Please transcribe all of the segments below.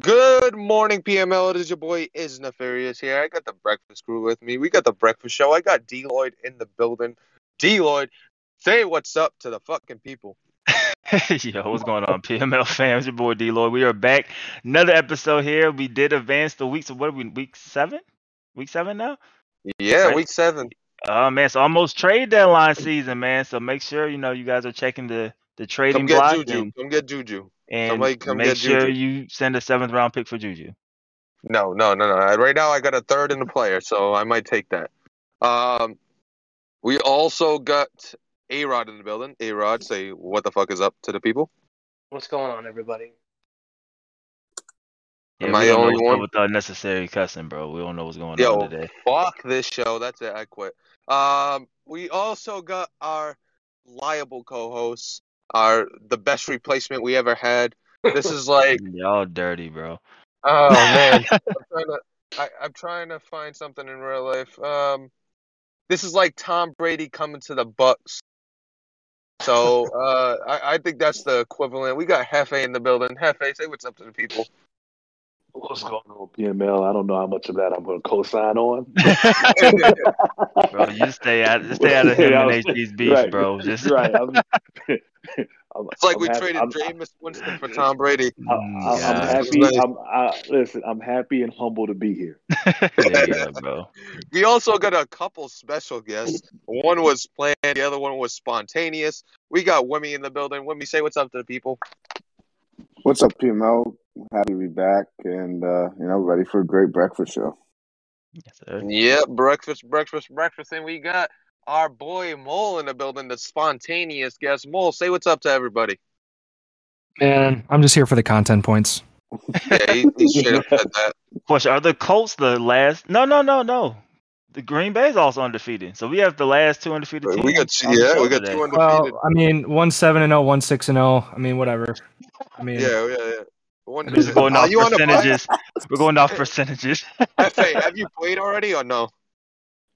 Good morning, PML. It is your boy Is Nefarious here. I got the breakfast crew with me. We got the breakfast show. I got D Lloyd in the building. D Lloyd, say what's up to the fucking people. Yo, what's going on, PML fans? Your boy D Lloyd. We are back. Another episode here. We did advance the weeks. Of what are we? Week seven? Week seven now? Yeah, Right. week seven. Oh man, it's almost trade deadline season, man. So make sure you know you guys are checking the the trading Come get block Juju. and, Come get Juju. and Somebody come make get sure Juju. you send a seventh round pick for Juju. No, no, no, no. Right now, I got a third in the player, so I might take that. Um, we also got A Rod in the building. A Rod, say what the fuck is up to the people. What's going on, everybody? Yeah, Am we I the don't know only what's one? with the unnecessary cussing, bro. We don't know what's going Yo. on today. Fuck this show. That's it. I quit. Um, we also got our liable co-hosts, our the best replacement we ever had. This is like, Y'all dirty, bro. oh man, I'm trying to, I, I'm trying to find something in real life. Um, this is like Tom Brady coming to the Bucks. So uh, I, I think that's the equivalent. We got Hefe in the building. Hefe, say what's up to the people. What's going on, PML? I don't know how much of that I'm going to co-sign on. Bro, you stay out, just stay out of him and was- HG's beef, right, bro. Just right. I'm, I'm, It's like I'm we happy- traded I'm, Jameis Winston for Tom Brady. I'm, I'm, I'm God. happy. I'm, I, listen, I'm happy and humble to be here. yeah, bro. We also got a couple special guests. One was planned, the other one was spontaneous. We got Wimmy in the building. Wimmy, say what's up to the people. What's up, PML? Happy to be back and uh, you know ready for a great breakfast show. Yes, sir. Yep, breakfast, breakfast, breakfast. And we got our boy Mole in the building, the spontaneous guest. Mole, say what's up to everybody. Man, I'm just here for the content points. Yeah, he, he straight up said that. Question: Are the Colts the last? No, no, no, no. The Green Bay is also undefeated, so we have the last two undefeated teams. We got on yeah, we got today. two undefeated. Well, I mean, one seven and zero, one six and zero. I mean, whatever. I mean, yeah, yeah, yeah. One, We're going Are off you on percentages. We're going off percentages. Hefe, have you played already or no?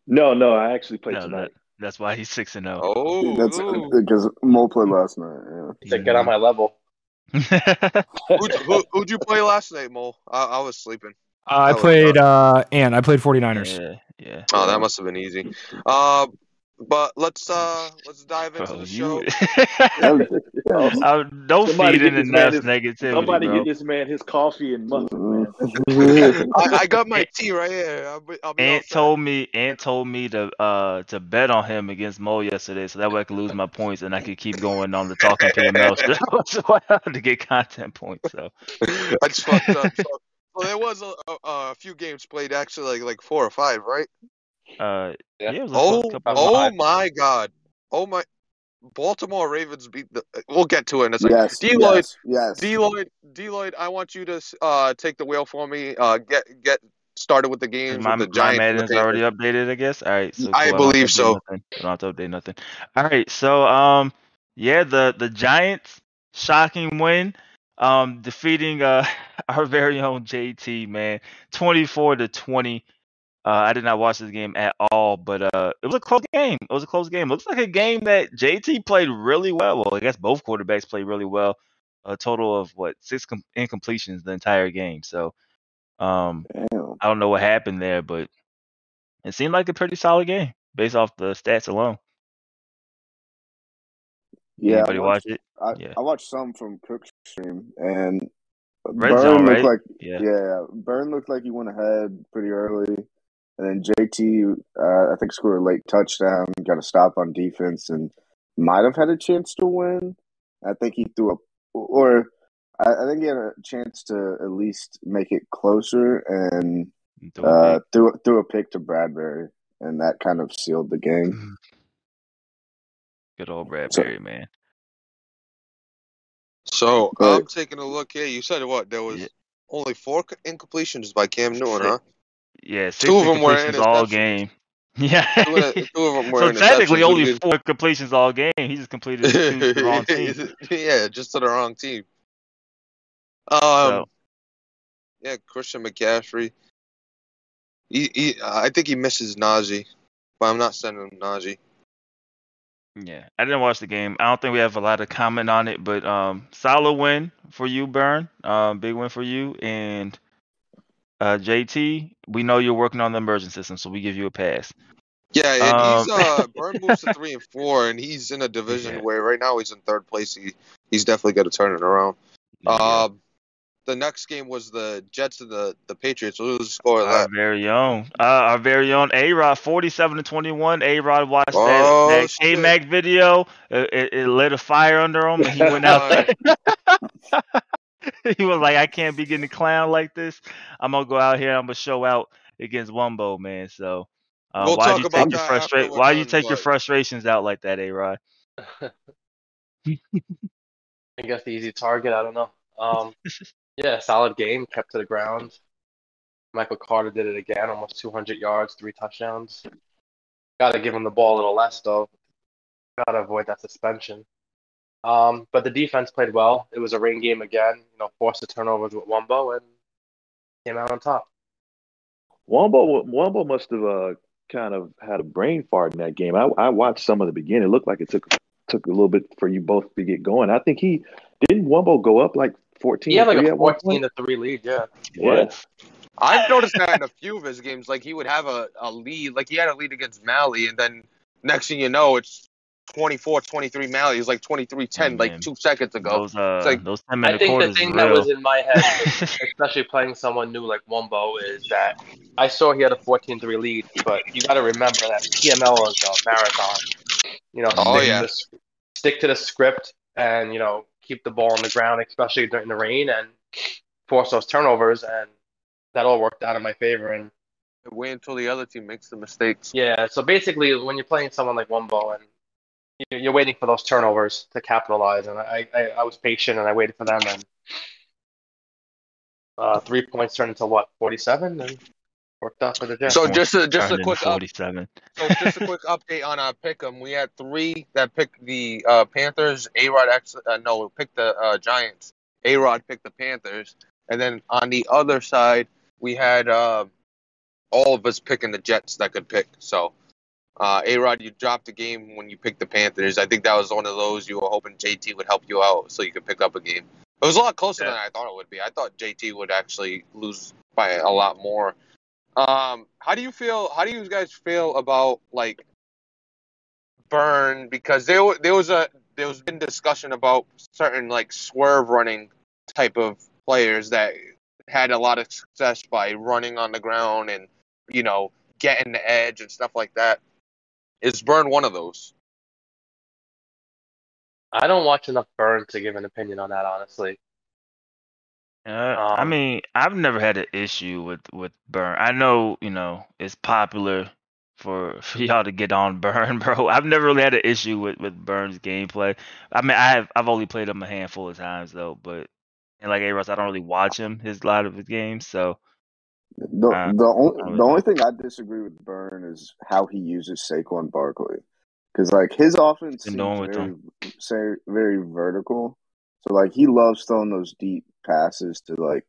No, no, I actually played No, tonight. That's why he's six and zero. Oh, That's because Mo played last night. Yeah. To get on my level. Who'd, who, who'd you play last night, Mole? I, I was sleeping. uh, I That played uh, and I played 49ers. yeah, yeah. Oh, that must have been easy. Uh, but let's uh let's dive into Bro, the show. you. Yeah. Uh, don't Somebody feed in get this man enough negativity, Somebody bro. get this man his coffee and muffin, man. I, I got my tea right here. I'll be, I'll be all Ant told me Ant told me to uh to bet on him against Mo yesterday, so that way I could lose my points and I could keep going on the talking PML show so I had to get content points. So That's fucked up. So, well, there was a, a, a few games played actually, like like four or five, right? Uh yeah, Yeah. it was Oh, couple. oh five. my God! Oh my! Baltimore Ravens beat the. We'll get to it in a second. yes, D-Lloyd, yes, yes. D Lloyd, Deloitte, I want you to uh take the wheel for me. Uh, get get started with the games My, with the my Giants. and Madden's already updated, I guess. All right, so I cool. don't have to believe update so. Nothing. I don't have to update nothing. All right, so um, yeah, the the Giants shocking win, um, defeating uh our very own JT man, twenty four to twenty. Uh, I did not watch this game at all, but uh, it was a close game. It was a close game. looks like a game that JT played really well. Well, I guess both quarterbacks played really well. A total of what six com- incompletions the entire game. So, um, Damn. I don't know what happened there, but it seemed like a pretty solid game based off the stats alone. Yeah, I Anybody watch watched, it? I, Yeah. I watched some from Cook's stream and Red Burn zone, looked right? like Yeah. yeah, Burn looked like he went ahead pretty early, and then JT uh, I think scored a late touchdown, got a stop on defense, and might have had a chance to win. I think he threw a or I, I think he had a chance to at least make it closer and Threw a uh, pick. threw threw a pick to Bradbury, and that kind of sealed the game. Mm-hmm. Good old So Bradbury, man. So but I'm taking a look here. You said what? There was Yeah, only four c- incompletions by Cam Newton, huh? Yeah, six Two of them were incompletions all game. Yeah. Two of, two of them were so technically only four completions all game. He just completed two to the wrong team. yeah, just to the wrong team. Um, So yeah, Christian McCaffrey. He, he, I think he misses Najee, but I'm not sending him Najee. Yeah, I didn't watch the game. I don't think we have a lot of comment on it, but um, solid win for you, Burn. Um, big win for you and uh, JT. We know you're working on the immersion system, so we give you a pass. Yeah, and Um, he's uh Burn moves to three and four, and he's in a division Yeah. where right now he's in third place. He he's definitely going to turn it around. Yeah. Um, the next game was the Jets and the the Patriots. What was the score of Our very own, uh, our very own A Rod, forty-seven to twenty-one. A Rod watched Oh, that, that. K Mac video. It, it, it lit a fire under him, and he went out there. he was like, "I can't be getting clown like this. I'm gonna go out here. I'm gonna show out against Wumbo, man." So, uh, We'll why talk you take your that frustra- after we're Why you done, take your frustrations out like that, A Rod? I guess the easy target. I don't know. Um, yeah, solid game, kept to the ground. Michael Carter did it again, almost 200 yards, three touchdowns. Got to give him the ball a little less though. Got to avoid that suspension. Um, but the defense played well. It was a rain game again. You know, forced the turnovers with Wumbo and came out on top. Wumbo Wumbo must have uh, kind of had a brain fart in that game. I, I watched some of the beginning. It looked like it took took a little bit for you both to get going. I think he didn't Wumbo go up like fourteen. He had like a 14 point? to three lead. Yeah. Yeah. I've noticed that in a few of his games. Like he would have a, a lead, like he had a lead against Mally, and then next thing you know, it's 24-23 Mally. It was like 23-10 Man. like two seconds ago. Those uh, like- those ten I think the thing that real. was in my head, especially playing someone new like Wumbo, is that I saw he had a 14-3 lead, but you got to remember that PML is a marathon. You know, Oh, stick, yeah. to the, stick to the script and you know keep the ball on the ground, especially during the rain, and force those turnovers, and that all worked out in my favor. And Wait until the other team makes the mistakes. yeah, so basically, when you're playing someone like Wumbo and you- you're waiting for those turnovers to capitalize, and I, I, I was patient and I waited for them, and uh, three points turned into what, 47, and worked out for the Jets. So just a, just a Turned into quick up, forty-seven. so just a quick update on our pick'em. We had three that picked the uh, Panthers. A Rod actually uh, no picked the uh, Giants. A Rod picked the Panthers, and then on the other side we had uh, all of us picking the Jets that could pick. So. Uh, A Rod, you dropped a game when you picked the Panthers. I think that was one of those you were hoping JT would help you out so you could pick up a game. It was a lot closer Yeah. than I thought it would be. I thought JT would actually lose by a lot more. Um, how do you feel? How do you guys feel about like Burn? Because there there was a there was been discussion about certain like swerve running type of players that had a lot of success by running on the ground and you know getting the edge and stuff like that. Is Burn one of those? I don't watch enough Burn to give an opinion on that, honestly. Uh, I Um, mean, I've never had an issue with with Burn. I know, you know, it's popular for for y'all to get on Burn, bro. I've never really had an issue with with Burn's gameplay. I mean, I have I've only played him a handful of times though, but and like A Russ, I don't really watch him his lot of his games, so The Uh, the only the only thing I disagree with Burn is how he uses Saquon Barkley, because like his offense is very say, very vertical. So like he loves throwing those deep passes to like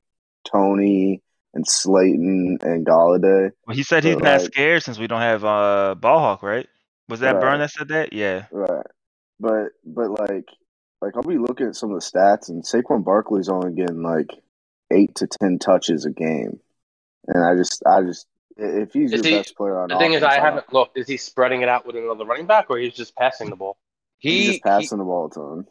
Toney and Slayton and Golladay. well, he said he's But, not like- scared since we don't have uh Ballhawk, right? Was that Right. Burn that said that? Yeah. Right. But but like like I'll be looking at some of the stats and Saquon Barkley's only getting like eight to ten touches a game. And I just I just if he's Is your he- best player on The thing is, offense, I don't- haven't looked. Is he spreading it out with another running back, or he's just passing the ball? he's He, just he passing the ball a ton.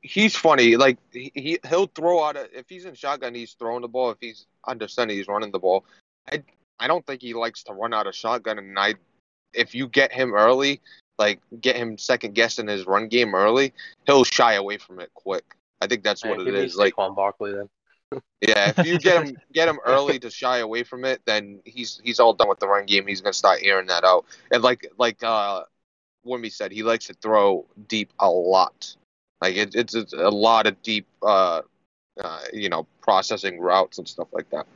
he's funny. Like he he- he'll throw out a, if he's in shotgun, he's throwing the ball. If he's under center, he's running the ball. I I don't think he likes to run out of shotgun. And I, if you get him early, like get him second guessing his run game early, he'll shy away from it quick. I think that's what Man, it give. Like Saquon Barkley then. Yeah, if you get him get him early to shy away from it, then he's he's all done with the run game. He's gonna start airing that out. And like like uh, Wimby said, he likes to throw deep a lot. Like it, it's, it's a lot of deep, uh, uh, you know, processing routes and stuff like that.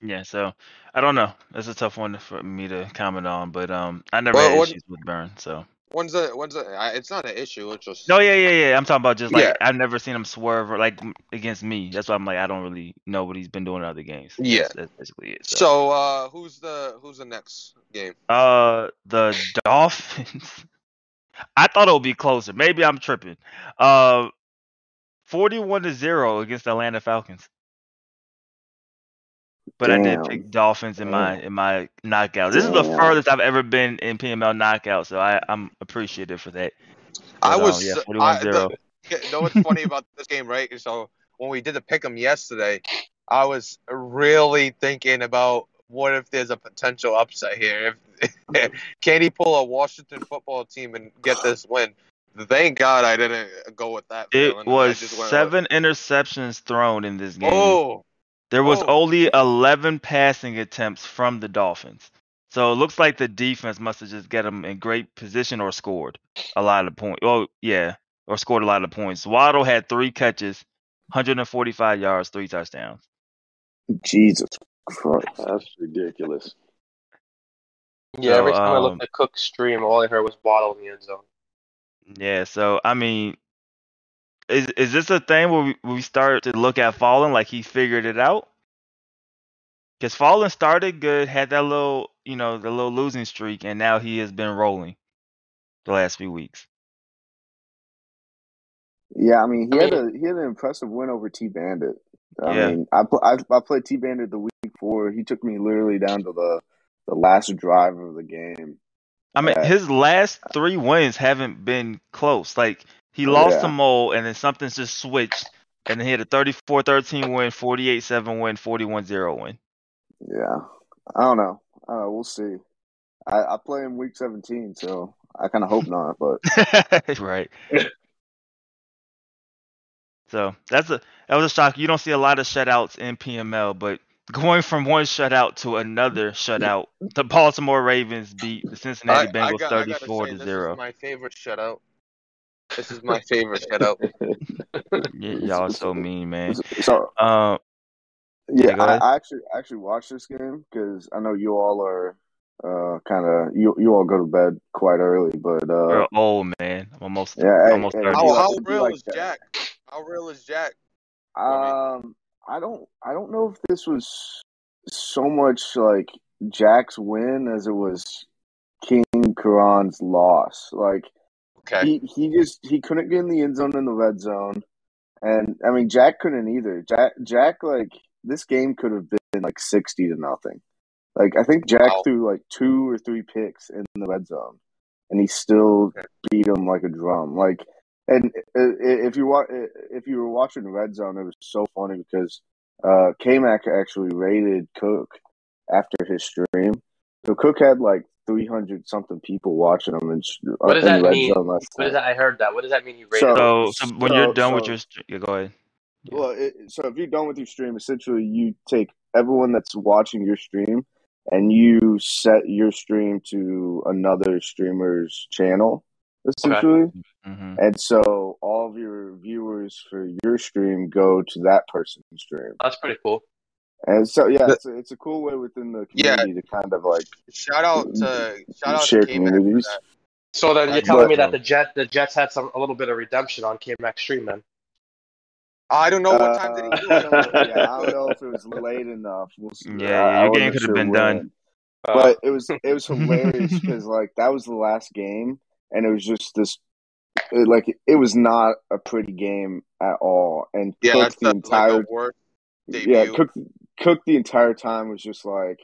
Yeah, so I don't know. That's a tough one for me to comment on, but um, I never Well, had what- issues with Burn, so When's the when's the? I- It's not an issue. It's just No, yeah, yeah, yeah. I'm talking about just like Yeah. I've never seen him swerve or like m- against me. That's why I'm like I don't really know what he's been doing in other games. Yeah. That's, that's basically it. So, So uh, who's the who's the next game? uh, the Dolphins. I thought it would be closer. Maybe I'm tripping. Uh, 41 to zero against the Atlanta Falcons. But I did pick Dolphins in my in my knockout. This is the furthest I've ever been in PML knockout, so I, I'm appreciative for that. I But, um, was yeah, I- 41 0. the- you know what's funny about this game, right? So when we did the pick 'em yesterday, I was really thinking about what if there's a potential upset here. If can he pull a Washington football team and get this win? Thank God I didn't go with that. It feeling. Was just went with- seven interceptions thrown in this game. Oh, There was Oh. only 11 passing attempts from the Dolphins. So it looks like the defense must have just get them in great position or scored a lot of points. Oh, yeah, or scored a lot of points. Waddle had three catches, 145 yards, three touchdowns. Jesus Christ. That's ridiculous. Yeah, So, every time I um, looked at Cook's stream, all I heard was Waddle in the end zone. Yeah, so I mean, is is this a thing where we, we start to look at Fallen like he figured it out? Because Fallen started good, had that little, you know, the little losing streak, and now he has been rolling the last few weeks. Yeah, I mean, he I had a he had an impressive win over T Bandit. I Yeah. mean, I, pl- I I played T Bandit the week before. He took me literally down to the the last drive of the game. I mean, Yeah. his last three wins haven't been close. Like he oh, lost Yeah. to Mole, and then something's just switched, and then he had a 34-13 win, 48-7 win, 41-0 win. Yeah, I don't know. I don't know. We'll see. I, I play him week seventeen, so I kind of hope not. But right. So that's a that was a shock. You don't see a lot of shutouts in PML, but going from one shutout to another shutout, the Baltimore Ravens beat the Cincinnati I, I Bengals got, I gotta thirty-four say, to this zero. is my favorite shutout. This is my favorite shutout. Y- y'all are so mean, man. so Uh, yeah, Yeah, I. I actually I actually watched this game because I know you all are uh kind of you you all go to bed quite early, but uh we're old, man. I'm almost yeah, hey, almost hey, thirty. How, how real like is that. Jack? How real is Jack? Um, I don't, I don't know if this was so much like Jack's win as it was King Karan's loss. Like Okay. he, he just he couldn't get in the end zone in the red zone, and I mean Jack couldn't either. Jack, Jack, like this game could have been like sixty to nothing. Like I think Jack Wow. threw like two or three picks in the red zone, and he still Okay. beat him like a drum. Like, and uh, if you wa- if you were watching Red Zone, it was so funny because uh, K-Mac actually rated Cook after his stream. So Cook had like three hundred something people watching him in, What does in that Red mean? Zone last What night. does that? I heard that. What does that mean? You rated? So- So, so when you're so- done with your, str- yeah, go ahead. Yeah. Well, it, so if you're done with your stream, essentially you take everyone that's watching your stream and you set your stream to another streamer's channel, essentially. hmm And so all of your viewers for your stream go to that person's stream. That's pretty cool. And so, yeah, The- it's a, it's a cool way within the Yeah. community to kind of like Shout out to shout out share to communities. that. So then you're But- telling me that the Jet the Jets had some a little bit of redemption on K-Mac stream then. I don't know what time did he do Uh, it. yeah, I don't know if it was late enough. We'll see. Yeah, I- I your wasn't game could have sure been when. done. Uh, but it was it was hilarious because like that was the last game, and it was just this. It, like it was not a pretty game at all, and Yeah, Cook that's the the, entire like the worst debut. yeah Cook Cook the entire time was just like,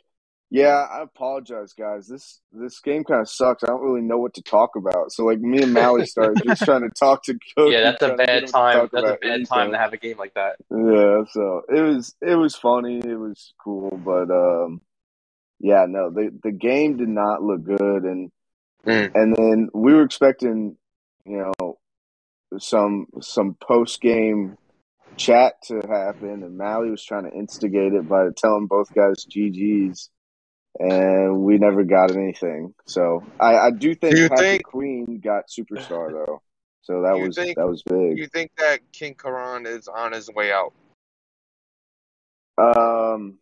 yeah, I apologize, guys. This this game kind of sucks. I don't really know what to talk about. So like me and Mally started just trying to talk to Cook. yeah, that's a trying to get bad time. That's a bad anything. time to have a game like that. Yeah, so it was it was funny, it was cool, but um yeah, no, the the game did not look good and Mm. and then we were expecting, you know, some some post game chat to happen and Mally was trying to instigate it by telling both guys GG's and we never got anything. So I, I do think Do Patrick think- Queen got superstar though. So that was think- that was big. You think that King Karan is on his way out? Um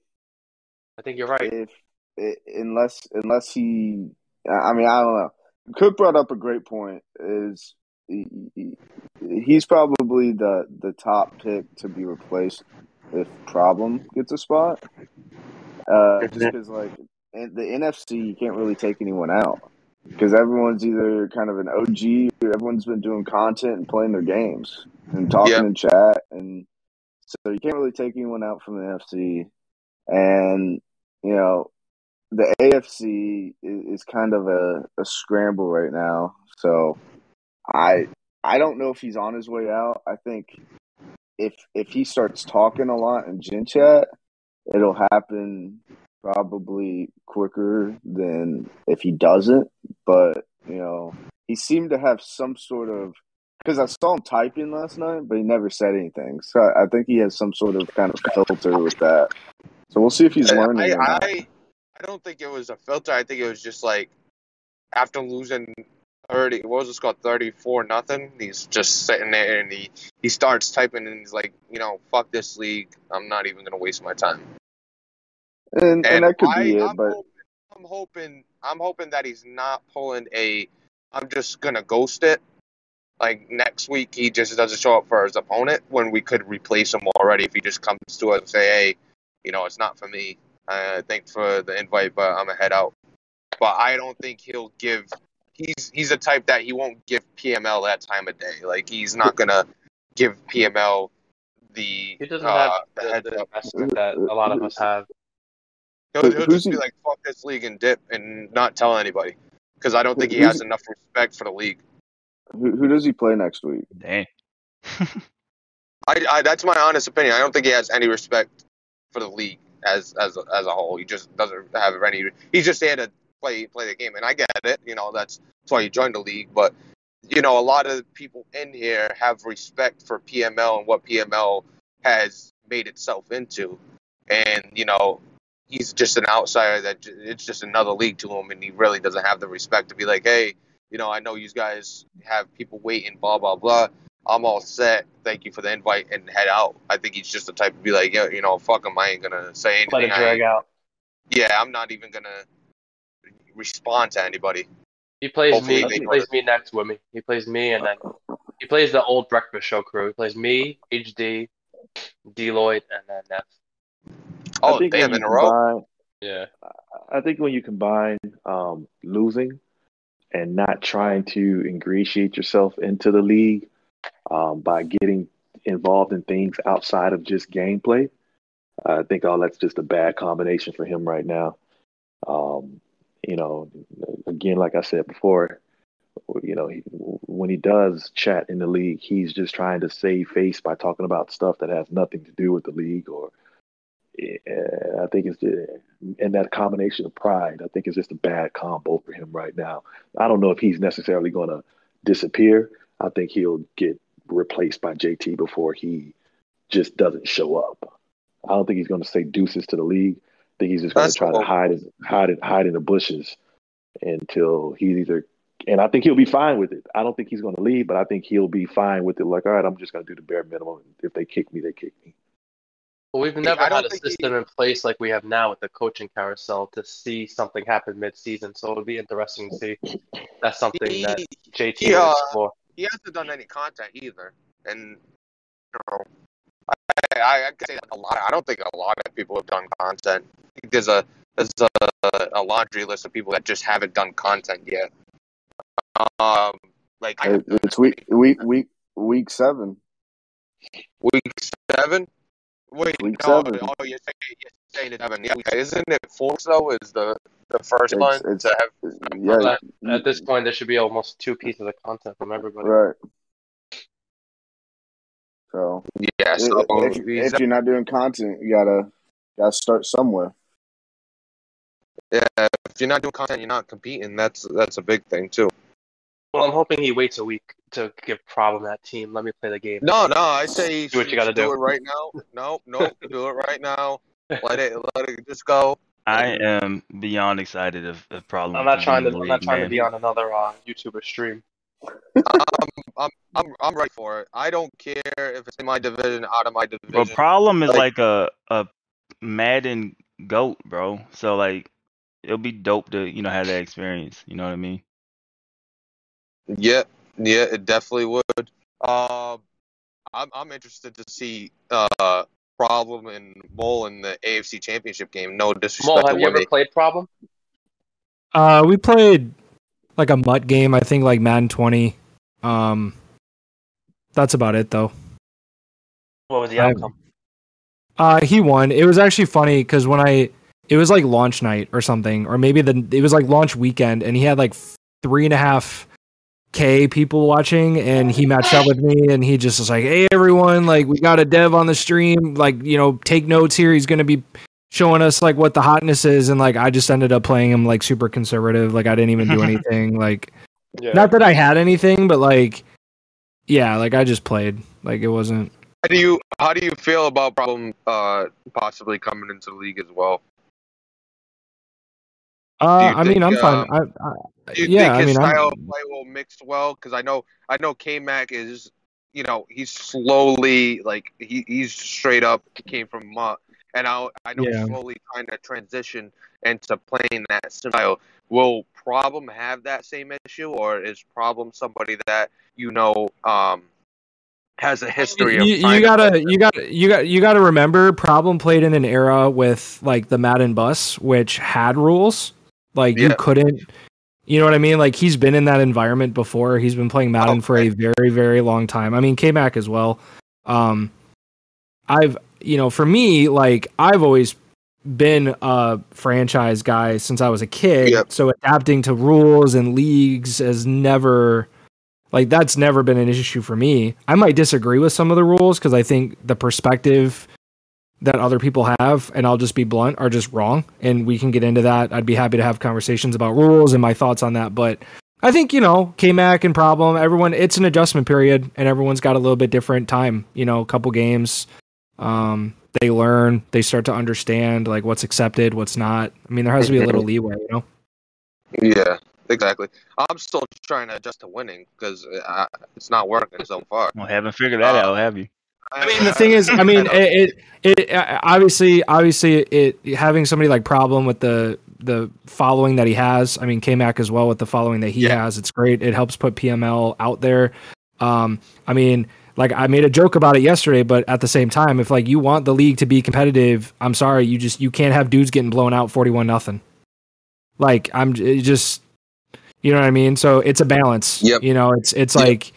I think you're right. if i unless unless he I mean I don't know Cook brought up a great point. Is he, he- he's probably the the top pick to be replaced if Problem gets a spot. Uh, just because like in the NFC, you can't really take anyone out because everyone's either kind of an OG or everyone's been doing content and playing their games and talking Yeah. in chat, and so you can't really take anyone out from the NFC. And you know, the AFC is, is kind of a, a scramble right now. So I I don't know if he's on his way out. I think if if he starts talking a lot in Gen Chat, it'll happen probably quicker than if he doesn't. But you know, he seemed to have some sort of because I saw him typing last night, but he never said anything. So I think he has some sort of kind of filter with that. So we'll see if he's learning. I. I, I don't think it was a filter. I think it was just like after losing thirty, what was it called, thirty four nothing. He's just sitting there and he he starts typing and he's like, you know, fuck this league. I'm not even gonna waste my time. and, and that could be it, I'm but hoping, I'm hoping I'm hoping that he's not pulling a I'm just gonna ghost it. Like next week he just doesn't show up for his opponent when we could replace him already if he just comes to us and say, Hey, you know, it's not for me. Uh thanks for the invite, but I'm gonna head out. But I don't think he'll give he's he's a type that he won't give PML that time of day. Like he's not gonna give PML the He doesn't uh, have the the, the investment that a lot of us have. He'll, he'll who's just be like, fuck this league and dip and not tell anybody. Because I don't think he has enough respect for the league. who, who does he play next week? Dang. I, I That's my honest opinion. I don't think he has any respect for the league as as as a whole. He just doesn't have any. He's just there to play play the game, and I get it. You know, that's that's why you joined the league. But you know, a lot of people in here have respect for PML and what PML has made itself into, and you know, he's just an outsider that it's just another league to him, and he really doesn't have the respect to be like, hey, you know, I know you guys have people waiting, blah blah blah. I'm all set. Thank you for the invite and head out. I think he's just the type to be like, yeah, you know, fuck him. I ain't gonna say anything. Let it drag out. yeah, I'm not even gonna respond to anybody. He plays Hopefully me. He plays to- me next with me. He plays me, and then he plays the old Breakfast Show crew. He plays me, HD, D Lloyd, and then Neff. Oh I think damn, in a row. combine- Yeah. I think when you combine um, losing and not trying to ingratiate yourself into the league um, by getting involved in things outside of just gameplay, I think all that's just a bad combination for him right now. Um, you know, again, like I said before, you know, he, when he does chat in the league, he's just trying to save face by talking about stuff that has nothing to do with the league or I think it's and that combination of pride. I think it's just a bad combo for him right now. I don't know if he's necessarily going to disappear. I think he'll get replaced by JT before he just doesn't show up. I don't think he's going to say deuces to the league. I think he's just going to That's try to hide in, hide in, hide in the bushes until he's either. And I think he'll be fine with it. I don't think he's going to leave, but I think he'll be fine with it. Like, all right, I'm just going to do the bare minimum. If they kick me, they kick me. Well, we've never I had a think he- system in place like we have now with the coaching carousel to see something happen mid-season. So it'll be interesting to see. That's something He, that JT he, will uh, explore. he hasn't done any content either, and you know, I, I, I say that a lot. I don't think a lot of people have done content. I think there's a there's a, a laundry list of people that just haven't done content yet. Um, like I It's week week week week seven. week seven. Wait, Week no, seven. oh, you're saying, you're saying it seven. Yeah, isn't it four though? Is the the first It's- one it's- to have Yeah, But At this point, there should be almost two pieces of content from everybody. right. So yeah. So if, if you're not doing content, you gotta gotta start somewhere. Yeah, if you're not doing content, you're not competing. That's that's a big thing too. Well, I'm hoping he waits a week to give problem that team. Let me play the game. No, no, I say Do what you gotta do. do. it right now. No, no, do it right now. Let it let it just go. I am beyond excited of, if problem. I'm not trying to. in I'm not league, trying to be on another uh, YouTuber stream. Um, I'm I'm I'm ready for it. I don't care if it's in my division, out of my division. But problem is Like- like a a Madden goat, bro. So like it'll be dope to you know have that experience. You know what I mean? Yeah, yeah, it definitely would. Um, I'm I'm interested to see uh problem and Mole in the AFC Championship game. No disrespect Mo, to have you ever they played Problem? Uh, we played like a MUT game. I think like Madden 20. Um, that's about it though. What was the I- outcome? Uh, he won. It was actually funny because when I, it was like launch night or something, or maybe the it was like launch weekend, and he had like three and a half k people watching, and he matched up with me, and he just was like, "Hey everyone, like we got a dev on the stream, like you know, take notes here. He's gonna be showing us like what the hotness is," and like I just ended up playing him like super conservative, like I didn't even do anything, like Yeah. not that I had anything, but like, yeah, like I just played, like it wasn't. How do you how do you feel about problem uh possibly coming into the league as well? Uh, you I mean, I'm fine. um, I, I, Do you yeah, think I his mean, style I'm, of play will mix well? Because I know I know K Mac is you know he's slowly like he, he's straight up came from MUT, and I I know Yeah. he's slowly trying to transition into playing that style. Will Problem have that same issue, or is Problem somebody that you know um has a history of you, you gotta you got you got you gotta remember problem played in an era with like the madden bus which had rules like you couldn't you know what i mean? Like he's been in that environment before. He's been playing madden for a very very long time. I mean k-mac as well. Um i've you know for me like i've always been a franchise guy since i was a kid. Yep. so adapting to rules and leagues has never like that's never been an issue for me. I might disagree with some of the rules because I think the perspective that other people have, and I'll just be blunt, are just wrong. And we can get into that. I'd be happy to have conversations about rules and my thoughts on that. But I think, you know, KMAC and problem, everyone it's an adjustment period and everyone's got a little bit different time, you know, a couple games. Um, they learn, they start to understand like what's accepted, what's not. I mean, there has to be a little leeway, you know? Yeah, exactly. I'm still trying to adjust to winning because it's not working so far. Well, haven't figured that Uh, out, have you? I mean, the thing is, I mean, it, it, it uh, obviously, obviously, it having somebody like problem with the the following that he has. I mean, KMac as well with the following that he Yeah. has. It's great. It helps put PML out there. Um, I mean, like I made a joke about it yesterday, but at the same time, if like you want the league to be competitive, I'm sorry, you just you can't have dudes getting blown out forty one nothing. Like I'm just, you know what I mean. So it's a balance. Yep. You know, it's it's Yep. like,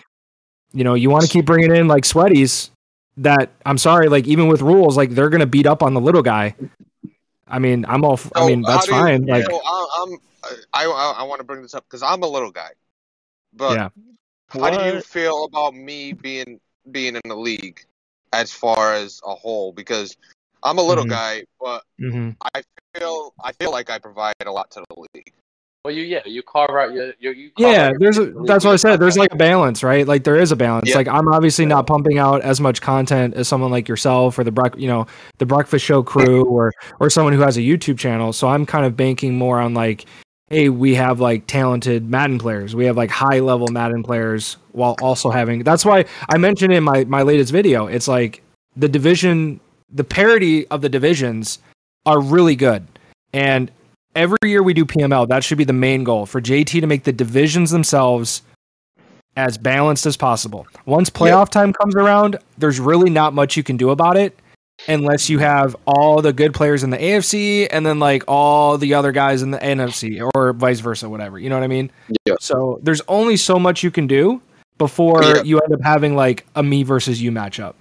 you know, you want to keep bringing in like sweaties that I'm sorry, like even with rules, like they're gonna beat up on the little guy. I mean, I'm all. f- I So, mean, that's how you- fine. Like, so I, I'm I I, I want to bring this up because I'm a little guy, but Yeah. how do you feel about me being being in the league as far as a whole? Because I'm a little Mhm. guy, but mhm. I feel I feel like I provide a lot to the league. Well, you yeah, you carve out your, your you. carve yeah, there's a. place in the league That's what I said. There's like a balance, right? Like there is a balance. Yeah. Like I'm obviously not pumping out as much content as someone like yourself or the Break, you know, the Breakfast Show crew or or someone who has a YouTube channel. So I'm kind of banking more on like, hey, we have like talented Madden players. We have like high level Madden players while also having. That's why I mentioned in my my latest video. It's like the division, the parity of the divisions are really good, and every year we do PML, that should be the main goal for JT to make the divisions themselves as balanced as possible. Once playoff time comes around, there's really not much you can do about it unless you have all the good players in the AFC and then like all the other guys in the NFC or vice versa, whatever. You know what I mean? Yeah. So there's only so much you can do before Yeah. you end up having like a me versus you matchup.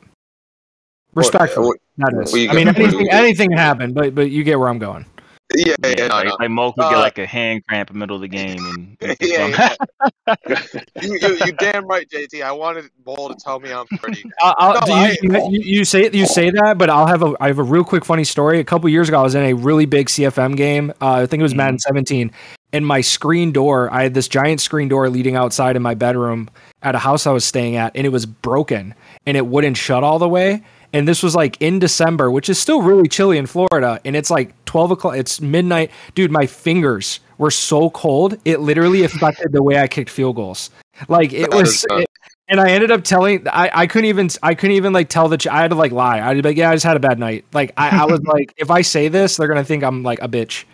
Respectfully, that is. what you I mean, anything anything can happen, but but you get where I'm going. Yeah, yeah, Yeah, like, no. like Mo could Uh, get like a hand cramp in the middle of the game, and and Yeah, some- you, you, you damn right, JT. I wanted Bull to tell me I'm pretty. I'll, I'll, No, do I- you, you, you say you say that, but I'll have a I have a real quick funny story. A couple years ago, I was in a really big CFM game. Uh, I think it was Madden 17, and my screen door. I had this giant screen door leading outside in my bedroom at a house I was staying at, and it was broken, and it wouldn't shut all the way. And this was like in December, which is still really chilly in Florida, and it's like 12 o'clock. It's midnight, dude. My fingers were so cold, it literally affected the way I kicked field goals. Like it That was. it- and I ended up telling I, I couldn't even I couldn't even like tell the ch- I had to like lie. I'd be like, yeah, I just had a bad night. Like I, I was like, if I say this, they're gonna think I'm like a bitch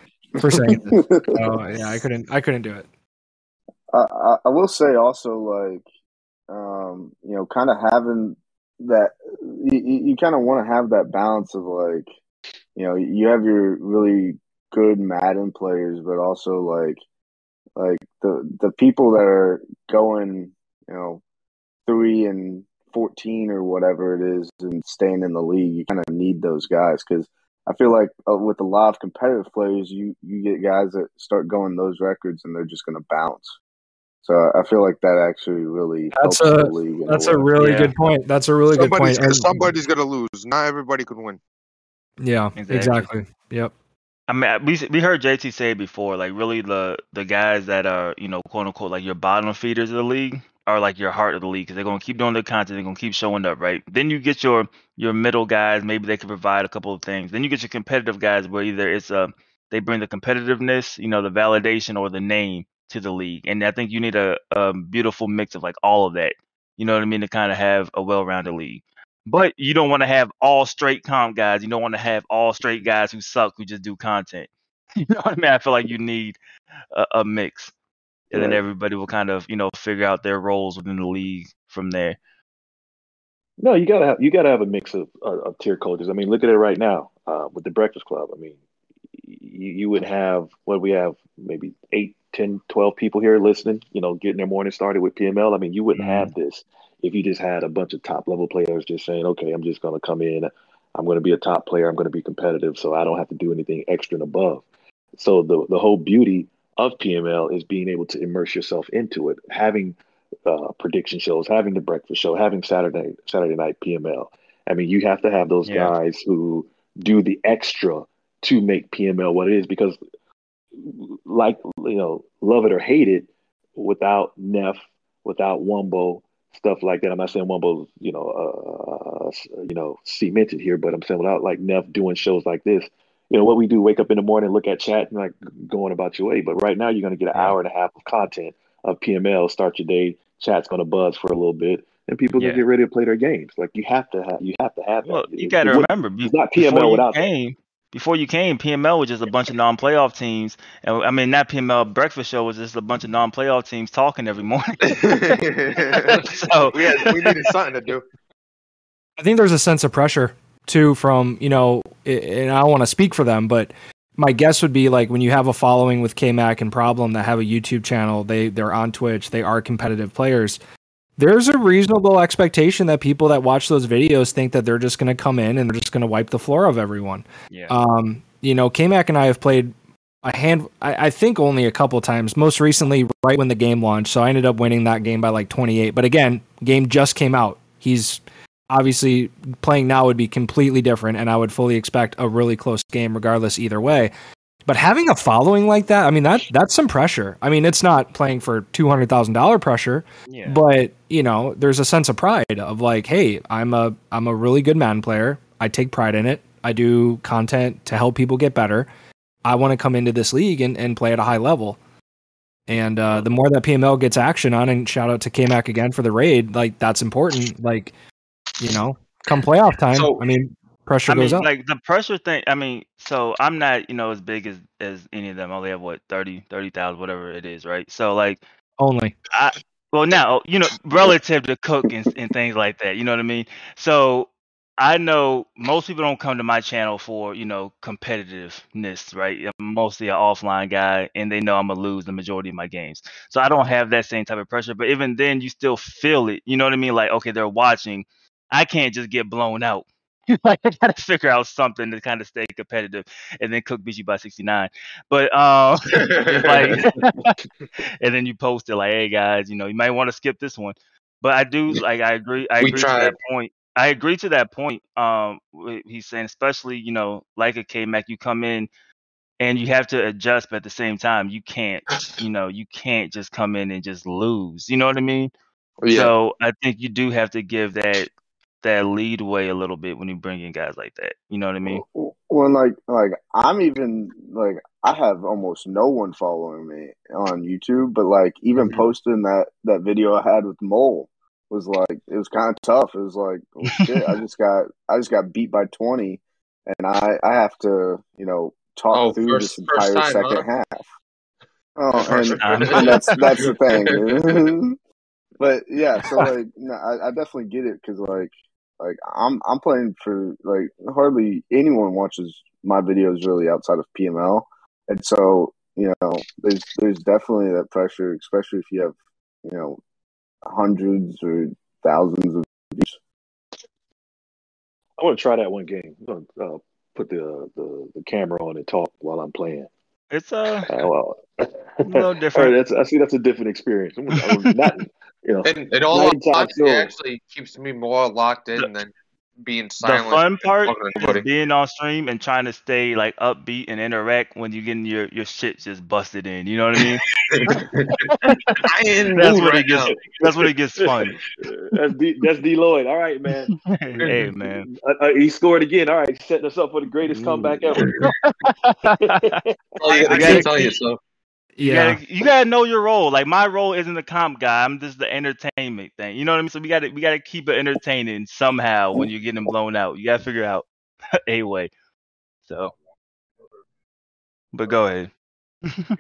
for saying this. So yeah, I couldn't I couldn't do it. I, I, I will say also like um, you know, kind of having that you, you kind of want to have that balance of like you know you have your really good Madden players, but also like like the the people that are going you know three and fourteen or whatever it is and staying in the league. You kind of need those guys because I feel like uh, with a lot of competitive players, you you get guys that start going those records and they're just going to bounce. So I feel like that actually really That's helps a- the league. That's way. a really Yeah. good point. That's a really good somebody's, point. And- somebody's gonna lose. Not everybody could win. yeah, Exactly. exactly. Yep. I mean, we we heard JT say it before, like really the the guys that are you know quote unquote like your bottom feeders of the league are like your heart of the league because they're gonna keep doing their content, they're gonna keep showing up, right? Then you get your your middle guys, maybe they can provide a couple of things. Then you get your competitive guys where either it's a they bring the competitiveness, you know, the validation or the name to the league, and I think you need a, a beautiful mix of like all of that. You know what I mean to kind of have a well-rounded league. But you don't want to have all straight comp guys. You don't want to have all straight guys who suck who just do content. You know what I mean? I feel like you need a, a mix, and then everybody will kind of you know figure out their roles within the league from there. No, you gotta have you gotta have a mix of, uh, of tier coaches. I mean, look at it right now uh, with the Breakfast Club. I mean, you, you would have what we have maybe eight, 10, 12 people here listening. You know, getting their morning started with PML. I mean, you wouldn't Mhm. have this if you just had a bunch of top level players just saying, "Okay, I'm just gonna come in. I'm gonna be a top player. I'm gonna be competitive, so I don't have to do anything extra and above." So the the whole beauty of PML is being able to immerse yourself into it, having uh, prediction shows, having the breakfast show, having Saturday Saturday night PML. I mean, you have to have those Yeah. guys who do the extra to make PML what it is because, like you know, love it or hate it, without Neff, without Wumbo, stuff like that. I'm not saying Wumbo's you know uh, uh, you know cemented here, but I'm saying without like Neff doing shows like this. You know what we do: wake up in the morning, look at chat, and like going about your way. But right now, you're going to get an hour and a half of content of PML. Start your day. Chat's going to buzz for a little bit, and people Yeah. gonna get ready to play their games. Like you have to have, you have to have Well, that. you got to remember, it's not PML without that. Came, before you came, PML was just a bunch of non-playoff teams, and I mean that PML breakfast show was just a bunch of non-playoff teams talking every morning. so we had we needed something to do. I think there's a sense of pressure too from you know, and I don't want to speak for them, but my guess would be like when you have a following with K Mac and Problem that have a YouTube channel, they they're on Twitch, they are competitive players. There's a reasonable expectation that people that watch those videos think that they're just going to come in and they're just going to wipe the floor of everyone. yeah, Um, you know, K Mac and I have played a hand, I, I think only a couple times. Most recently, right when the game launched, so I ended up winning that game by like 28. But again, game just came out. He's obviously playing now would be completely different, and I would fully expect a really close game regardless either way. But having a following like that, I mean that that's some pressure. I mean, it's not playing for two hundred thousand dollar pressure, yeah. but you know, there's a sense of pride of like, hey, I'm a I'm a really good Madden player. I take pride in it. I do content to help people get better. I want to come into this league and, and play at a high level. And uh, the more that PML gets action on, and shout out to KMac again for the raid, like that's important. Like, you know, come playoff time, So- I mean, pressure I mean, goes up. like the pressure thing. I mean, so I'm not, you know, as big as as any of them. I only have what 30, 30,000, whatever it is, right? So like, Only. I well now, you know, relative to Cook and, and things like that. You know what I mean? So I know most people don't come to my channel for you know competitiveness, right? I'm mostly an offline guy, and they know I'm gonna lose the majority of my games. So I don't have that same type of pressure. But even then, you still feel it. You know what I mean? Like, okay, they're watching. I can't just get blown out. like I gotta figure out something to kind of stay competitive, and then Cook beat you by 69. But um, like, and then you post it like, "Hey guys, you know, you might want to skip this one." But I do like, I agree. I We agree to that point. I agree to that point. Um, he's saying, especially you know, like a K Mac, you come in and you have to adjust, but at the same time, you can't, you know, you can't just come in and just lose. You know what I mean? Yeah. So I think you do have to give that that lead way a little bit when you bring in guys like that. You know what I mean? When like like I'm even like I have almost no one following me on YouTube, but like even Mhm. posting that that video I had with Mole was like it was kind of tough. It was like oh shit, I just got I just got beat by twenty, and I I have to you know talk Oh, through first- this entire time, second huh? half. Oh, and, and that's that's the thing. but yeah, so like, no, I, I definitely get it because like, like I'm I'm playing for like hardly anyone watches my videos really outside of PML, and so you know, there's there's definitely that pressure, especially if you have you know hundreds or thousands of views. I want to try that one game. I'm gonna uh, put the, the the camera on and talk while I'm playing. It's uh, Uh, well, a little all right, different. that's I see that's a different experience. I'm, I'm not, you know, And in all Not inside honesty, sure. it actually keeps me more locked in than being The fun part talking is being on stream and trying to stay like upbeat and interact when you getting your your shit just busted in. You know what I mean? I That's what right it gets now. that's when it gets fun. that's D, that's D Lloyd. All right, man. hey man. Uh, uh, he scored again. All right, setting us up for the greatest comeback ever. Oh, yeah, I I gotta can't tell you so. You Yeah. gotta you gotta know your role. Like my role isn't the comp guy. I'm just the entertainment thing. You know what I mean? So we gotta we gotta keep it entertaining somehow when you're getting blown out. You gotta figure out a way. So but go ahead.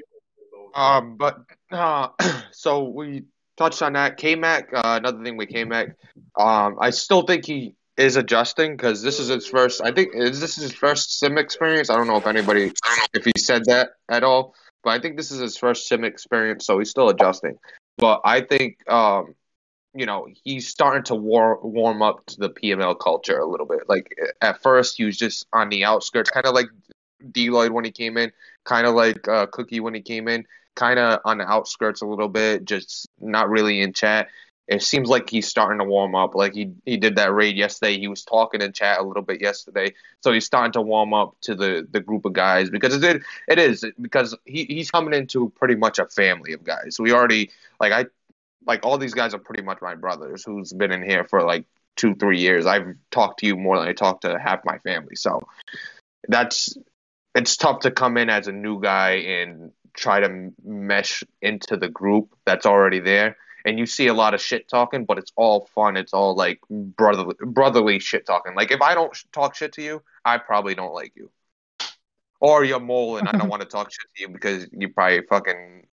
Um, but uh, so we touched on that. K Mac, uh, another thing with K Mac, um, I still think he is adjusting because this is his first. I think is this his first sim experience. I don't know if anybody, if he said that at all, but I think this is his first sim experience, so he's still adjusting. But I think, um, you know, he's starting to war- warm up to the PML culture a little bit. Like at first, he was just on the outskirts, kind of like D Lloyd when he came in, kind of like uh, Cookie when he came in, kind of on the outskirts a little bit, just not really in chat. It seems like he's starting to warm up. Like he he did that raid yesterday. He was talking in chat a little bit yesterday, so he's starting to warm up to the the group of guys because it it is because he he's coming into pretty much a family of guys. We already like I like all these guys are pretty much my brothers who's been in here for like two three years. I've talked to you more than I talked to half my family. So that's it's tough to come in as a new guy and try to mesh into the group that's already there. And you see a lot of shit talking, but it's all fun. It's all like brotherly, brotherly shit talking. Like if I don't sh- talk shit to you, I probably don't like you. Or you're mole and I don't want to talk shit to you because you probably fucking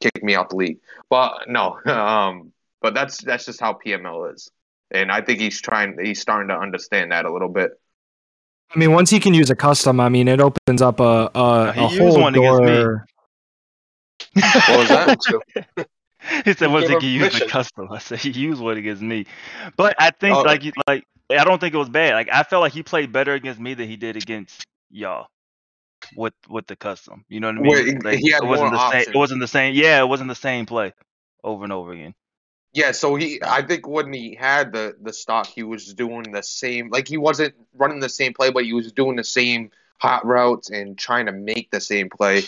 kick me out the league. But no, um, but that's that's just how PML is, and I think he's trying. He's starting to understand that a little bit. I mean, once he can use a custom, I mean, it opens up a a, he a used whole one against me. door. What was that? he said once he can use the custom. I said he used one against me. But I think Oh. like like I don't think it was bad. Like I felt like he played better against me than he did against y'all with with the custom. You know what I mean? Where he- Like, he had it wasn't more the same. options. It wasn't the same. Yeah, it wasn't the same play over and over again. Yeah, so he, I think when he had the the stock, he was doing the same. Like he wasn't running the same play, but he was doing the same hot routes and trying to make the same play,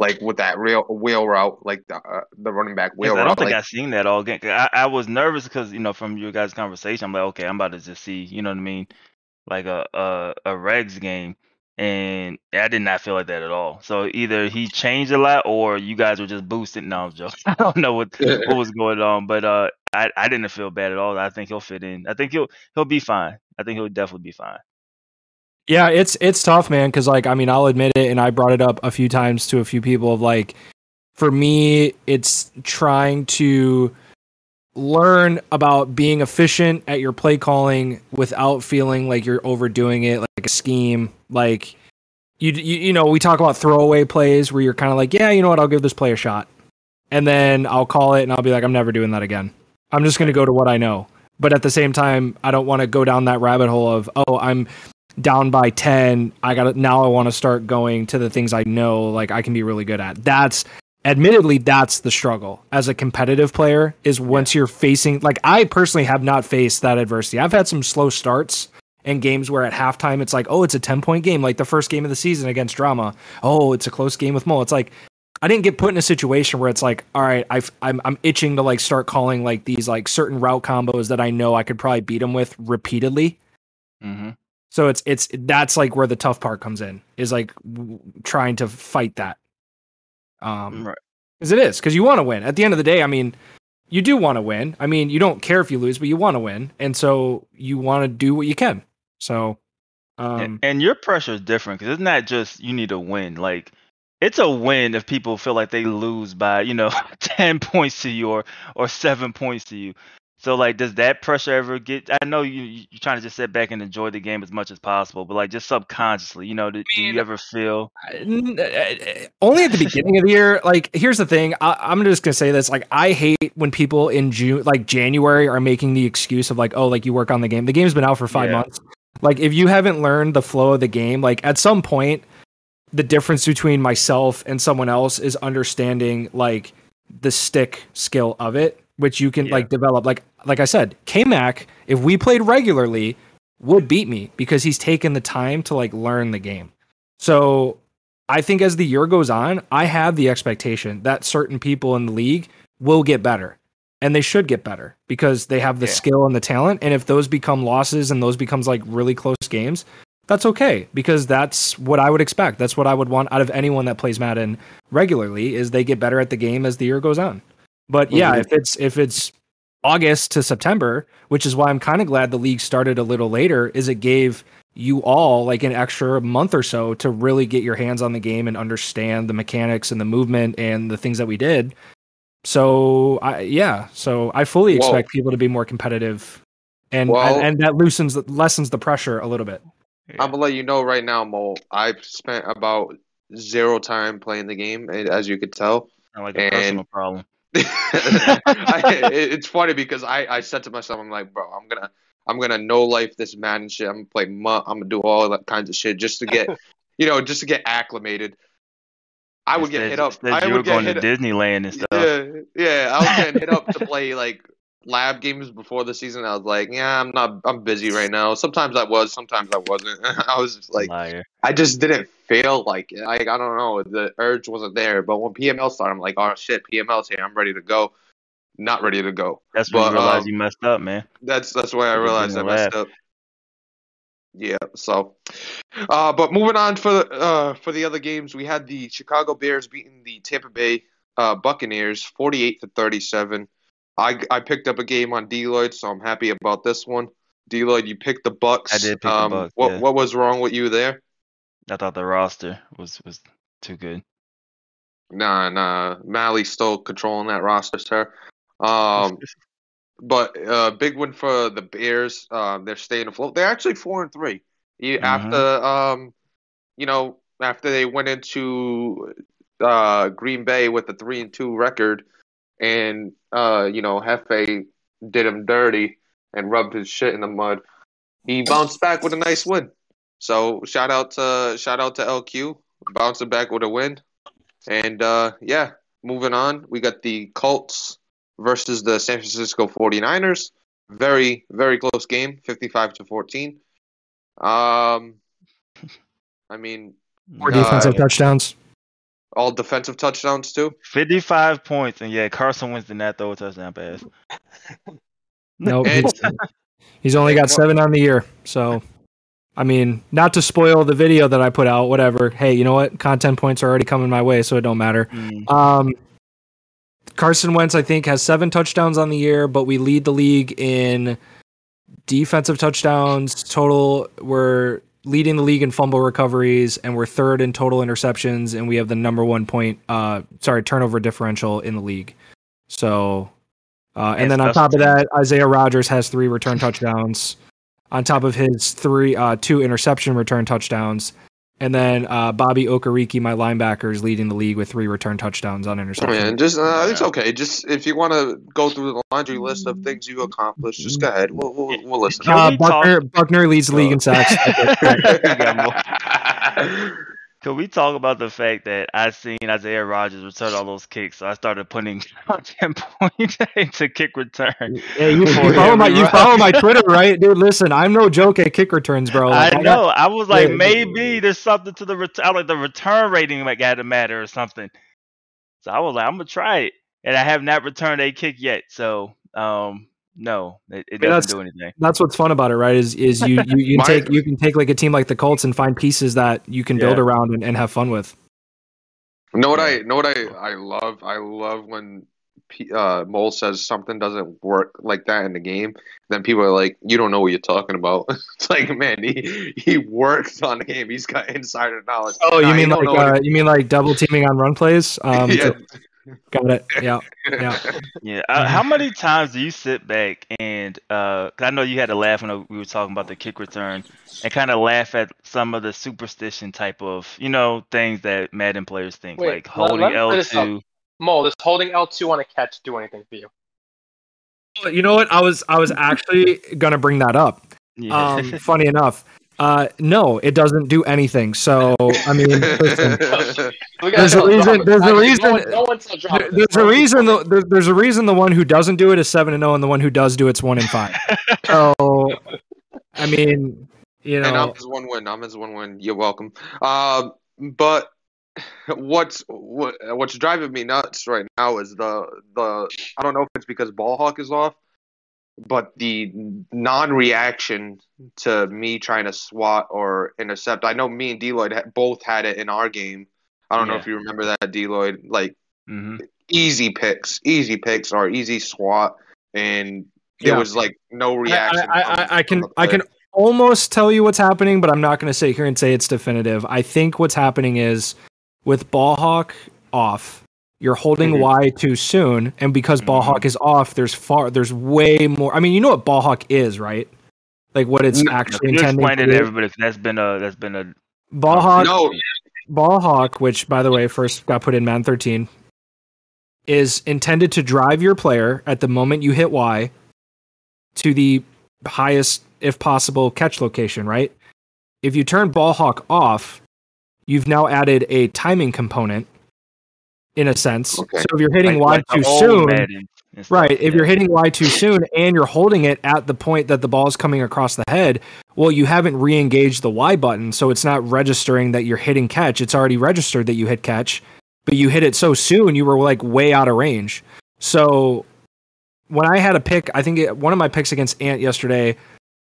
like with that real wheel route, like the uh, the running back wheel I don't route. think like, I seen that all game. I, I was nervous because you know from your guys' conversation, I'm like, okay, I'm about to just see, you know what I mean, like a a, a regs game, and I did not feel like that at all. So either he changed a lot, or you guys were just boosting. No, I'm joking. I don't know what what was going on, but uh, I I didn't feel bad at all. I think he'll fit in. I think he'll he'll be fine. I think he'll definitely be fine. Yeah, it's it's tough, man. Because like, I mean, I'll admit it, and I brought it up a few times to a few people. Of like, for me, it's trying to learn about being efficient at your play calling without feeling like you're overdoing it, like a scheme. Like, you you, you know, we talk about throwaway plays where you're kind of like, yeah, you know what, I'll give this play a shot, and then I'll call it, and I'll be like, I'm never doing that again. I'm just gonna go to what I know. But at the same time, I don't want to go down that rabbit hole of, oh, I'm down by 10 i gotta now i want to start going to the things i know like i can be really good at. That's admittedly that's the struggle as a competitive player is once you're facing like i personally have not faced that adversity. I've had some slow starts and games where at halftime it's like oh it's a 10 point game like the first game of the season against drama. Oh it's a close game with Mo. it's like i didn't get put in a situation where it's like all right I've, i'm i'm itching to like start calling like these like certain route combos that i know i could probably beat them with repeatedly. Hmm so it's it's that's like where the tough part comes in is like w- trying to fight that. Um, Right. because it is because you want to win. At the end of the day, I mean, you do want to win. I mean, you don't care if you lose, but you want to win, and so you want to do what you can. So, And- um, and your pressure is different because it's not just you need to win. Like it's a win if people feel like they lose by you know 10 points to you or or 7 points to you so like does that pressure ever get i know you you- you're trying to just sit back and enjoy the game as much as possible but like just subconsciously you know do, do you ever feel uh, only at the beginning of the year like here's the thing I, i'm just gonna say this like i hate when people in june like january are making the excuse of like oh like you work on the game the game's been out for five Yeah. months like if you haven't learned the flow of the game like at some point the difference between myself and someone else is understanding like the stick skill of it which you can Yeah. like develop like like i said k-mac if we played regularly would beat me because he's taken the time to like learn the game so I think as the year goes on, I have the expectation that certain people in the league will get better. And they should get better because they have the Yeah. skill and the talent. And if those become losses and those becomes like really close games, that's okay because that's what I would expect. That's what I would want out of anyone that plays Madden regularly is they get better at the game as the year goes on. But yeah, Mhm. if it's if it's August to September, which is why I'm kind of glad the league started a little later, is it gave you all like an extra month or so to really get your hands on the game and understand the mechanics and the movement and the things that we did. So I yeah, so I fully Whoa. expect people to be more competitive, and Well- and, and that loosens lessens the pressure a little bit. I'm gonna let you know right now, Mo. I've spent about zero time playing the game, as you could tell. Sound like a And- personal problem I, it's funny because I, I said to myself, I'm like, bro, I'm gonna I'm gonna no life this Madden shit. I'm gonna play MUT. I'm gonna do all that kinds of shit just to get, you know, just to get acclimated. I would get hit up. I you would were get going to Disneyland and stuff Yeah, yeah. I was getting hit up to play like lab games before the season. I was like, yeah, I'm not. I'm busy right now. Sometimes I was, sometimes I wasn't. I was just like, liar I just didn't feel like it. Like I don't know, the urge wasn't there. But when PML started, I'm like, oh shit, PML's here. I'm ready to go. Not ready to go. that's when but, you realize um, you messed up man That's that's why I realized I messed up. Yeah. So, uh, but moving on for the uh for the other games, we had the Chicago Bears beating the Tampa Bay uh, Buccaneers, 48 to 37. I I picked up a game on D Lloyd, so I'm happy about this one. D Lloyd, you picked the Bucks. I did pick the um, Bucks, What yeah. what was wrong with you there? i thought the roster was was too good Nah, nah. Mally's still controlling that roster, sir. Um, but uh, big win for the Bears. Um, they're staying afloat. They're actually four and three. You, Mhm. After um, you know, after they went into uh Green Bay with a three and two record, and uh, you know, Hefe did him dirty and rubbed his shit in the mud. He bounced back with a nice win. So shout out to shout out to LQ bouncing back with a win. And uh, yeah, moving on, we got the Colts versus the San Francisco 49ers. Very, very close game, 55 to 14. Um, I mean, More Uh, defensive touchdowns. All defensive touchdowns too. 55 points and yeah carson wentz did not throw a touchdown pass Nope. And- he's, he's only got seven on the year. So, I mean, not to spoil the video that I put out, whatever. Hey, you know what? Content points are already coming my way, so it don't matter. Mm, Um, Carson Wentz, I think, has seven touchdowns on the year, but we lead the league in defensive touchdowns. Total, we're leading the league in fumble recoveries, and we're third in total interceptions, and we have the number one point, uh, sorry, turnover differential in the league. So, uh, and then on top of that, Isaiah Rogers has three return touchdowns. On top of his three, uh, two interception return touchdowns, and then uh, Bobby Okereke, my linebacker, is leading the league with three return touchdowns on interception. Man, just uh, it's okay. Just if you want to go through the laundry list of things you accomplished, just go ahead. We'll we'll, we'll listen. Uh, Buckner, Buckner leads the league in sacks. Could we talk about the fact that I seen Isaiah Rogers return all those kicks, so I started putting content points into kick return. Yeah, you, you follow my you follow my Twitter, right, dude? Listen, I'm no joke at kick returns, bro. Like, I got- know. I was like, Yeah. maybe there's something to the return, like the return rating might got to matter or something. So I was like, I'm gonna try it, and I have not returned a kick yet. So, um, no, it, it that's- doesn't do anything. that's what's fun about it, right? Is is you you, you My- take you can take like a team like the Colts and find pieces that you can build Yeah. around and, and have fun with. know what I know what I I love. I love when P- uh, Mole says something doesn't work like that in the game, then people are like, "You don't know what you're talking about." it's like, man, he he works on the game. He's got insider knowledge. Oh, you Nah, mean like uh, you mean like double teaming on run plays? Um, yeah. Got it. Yeah, yeah. Yeah. Uh, how many times do you sit back and uh 'cause I know you had to laugh when we were talking about the kick return and kind of laugh at some of the superstition type of you know things that Madden players think, Wait, like holding let me L clear this up. two. Mo, does holding L2 on a catch do anything for you? You know what? I was I was actually gonna bring that up. Yeah. Um, funny enough, uh, no, it doesn't do anything. So I mean, listen, There's a reason- there's a reason- No one, no one tell Drama there- this. there's a reason. The, there's a reason the one who doesn't do it is seven and zero, and the one who does do it's one and five. So I mean, you and I'm know, his one win. I'm his one win. You're welcome. Um, but what's what, what's driving me nuts right now is the the I don't know if it's because ball hawk is off, but the non-reaction to me trying to swat or intercept. I know me and D Lloyd both had it in our game. I don't know if you remember that, D Lloyd. Like hmm easy picks, easy picks or easy swat, and Yeah. was like no reaction. I, I, I, I can I can almost tell you what's happening, but I'm not going to sit here and say it's definitive. I think what's happening is with ball hawk off, you're holding Mhm. Y too soon, and because ball Mhm. hawk is off, there's far there's way more. I mean, you know what ball hawk is, right? Like what it's No, actually You intended explain to it to do. everybody. 'cause That's been a that's been a Ball hawk, No, ball hawk, which by the way first got put in Madden 13, is intended to drive your player at the moment you hit Y to the highest, if possible, catch location. Right? If you turn ball hawk off, you've now added a timing component. In a sense, Okay. so if you're hitting like, Y like too soon, Madden and stuff, Right. If yeah. you're hitting Y too soon and you're holding it at the point that the ball's coming across the head, well, you haven't re engaged the Y button. So it's not registering that you're hitting catch. It's already registered that you hit catch, but you hit it so soon, you were like way out of range. So when I had a pick, I think it, one of my picks against Ant yesterday,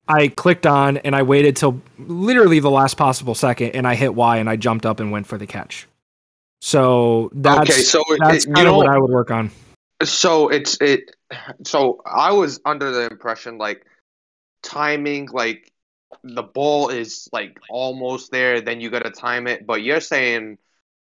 I clicked on and I waited till literally the last possible second and I hit Y and I jumped up and went for the catch. So that's, okay, so it, that's it- you kind of know what I would work on. So it's it. So I was under the impression like timing, like the ball is like almost there, then you gotta time it. But you're saying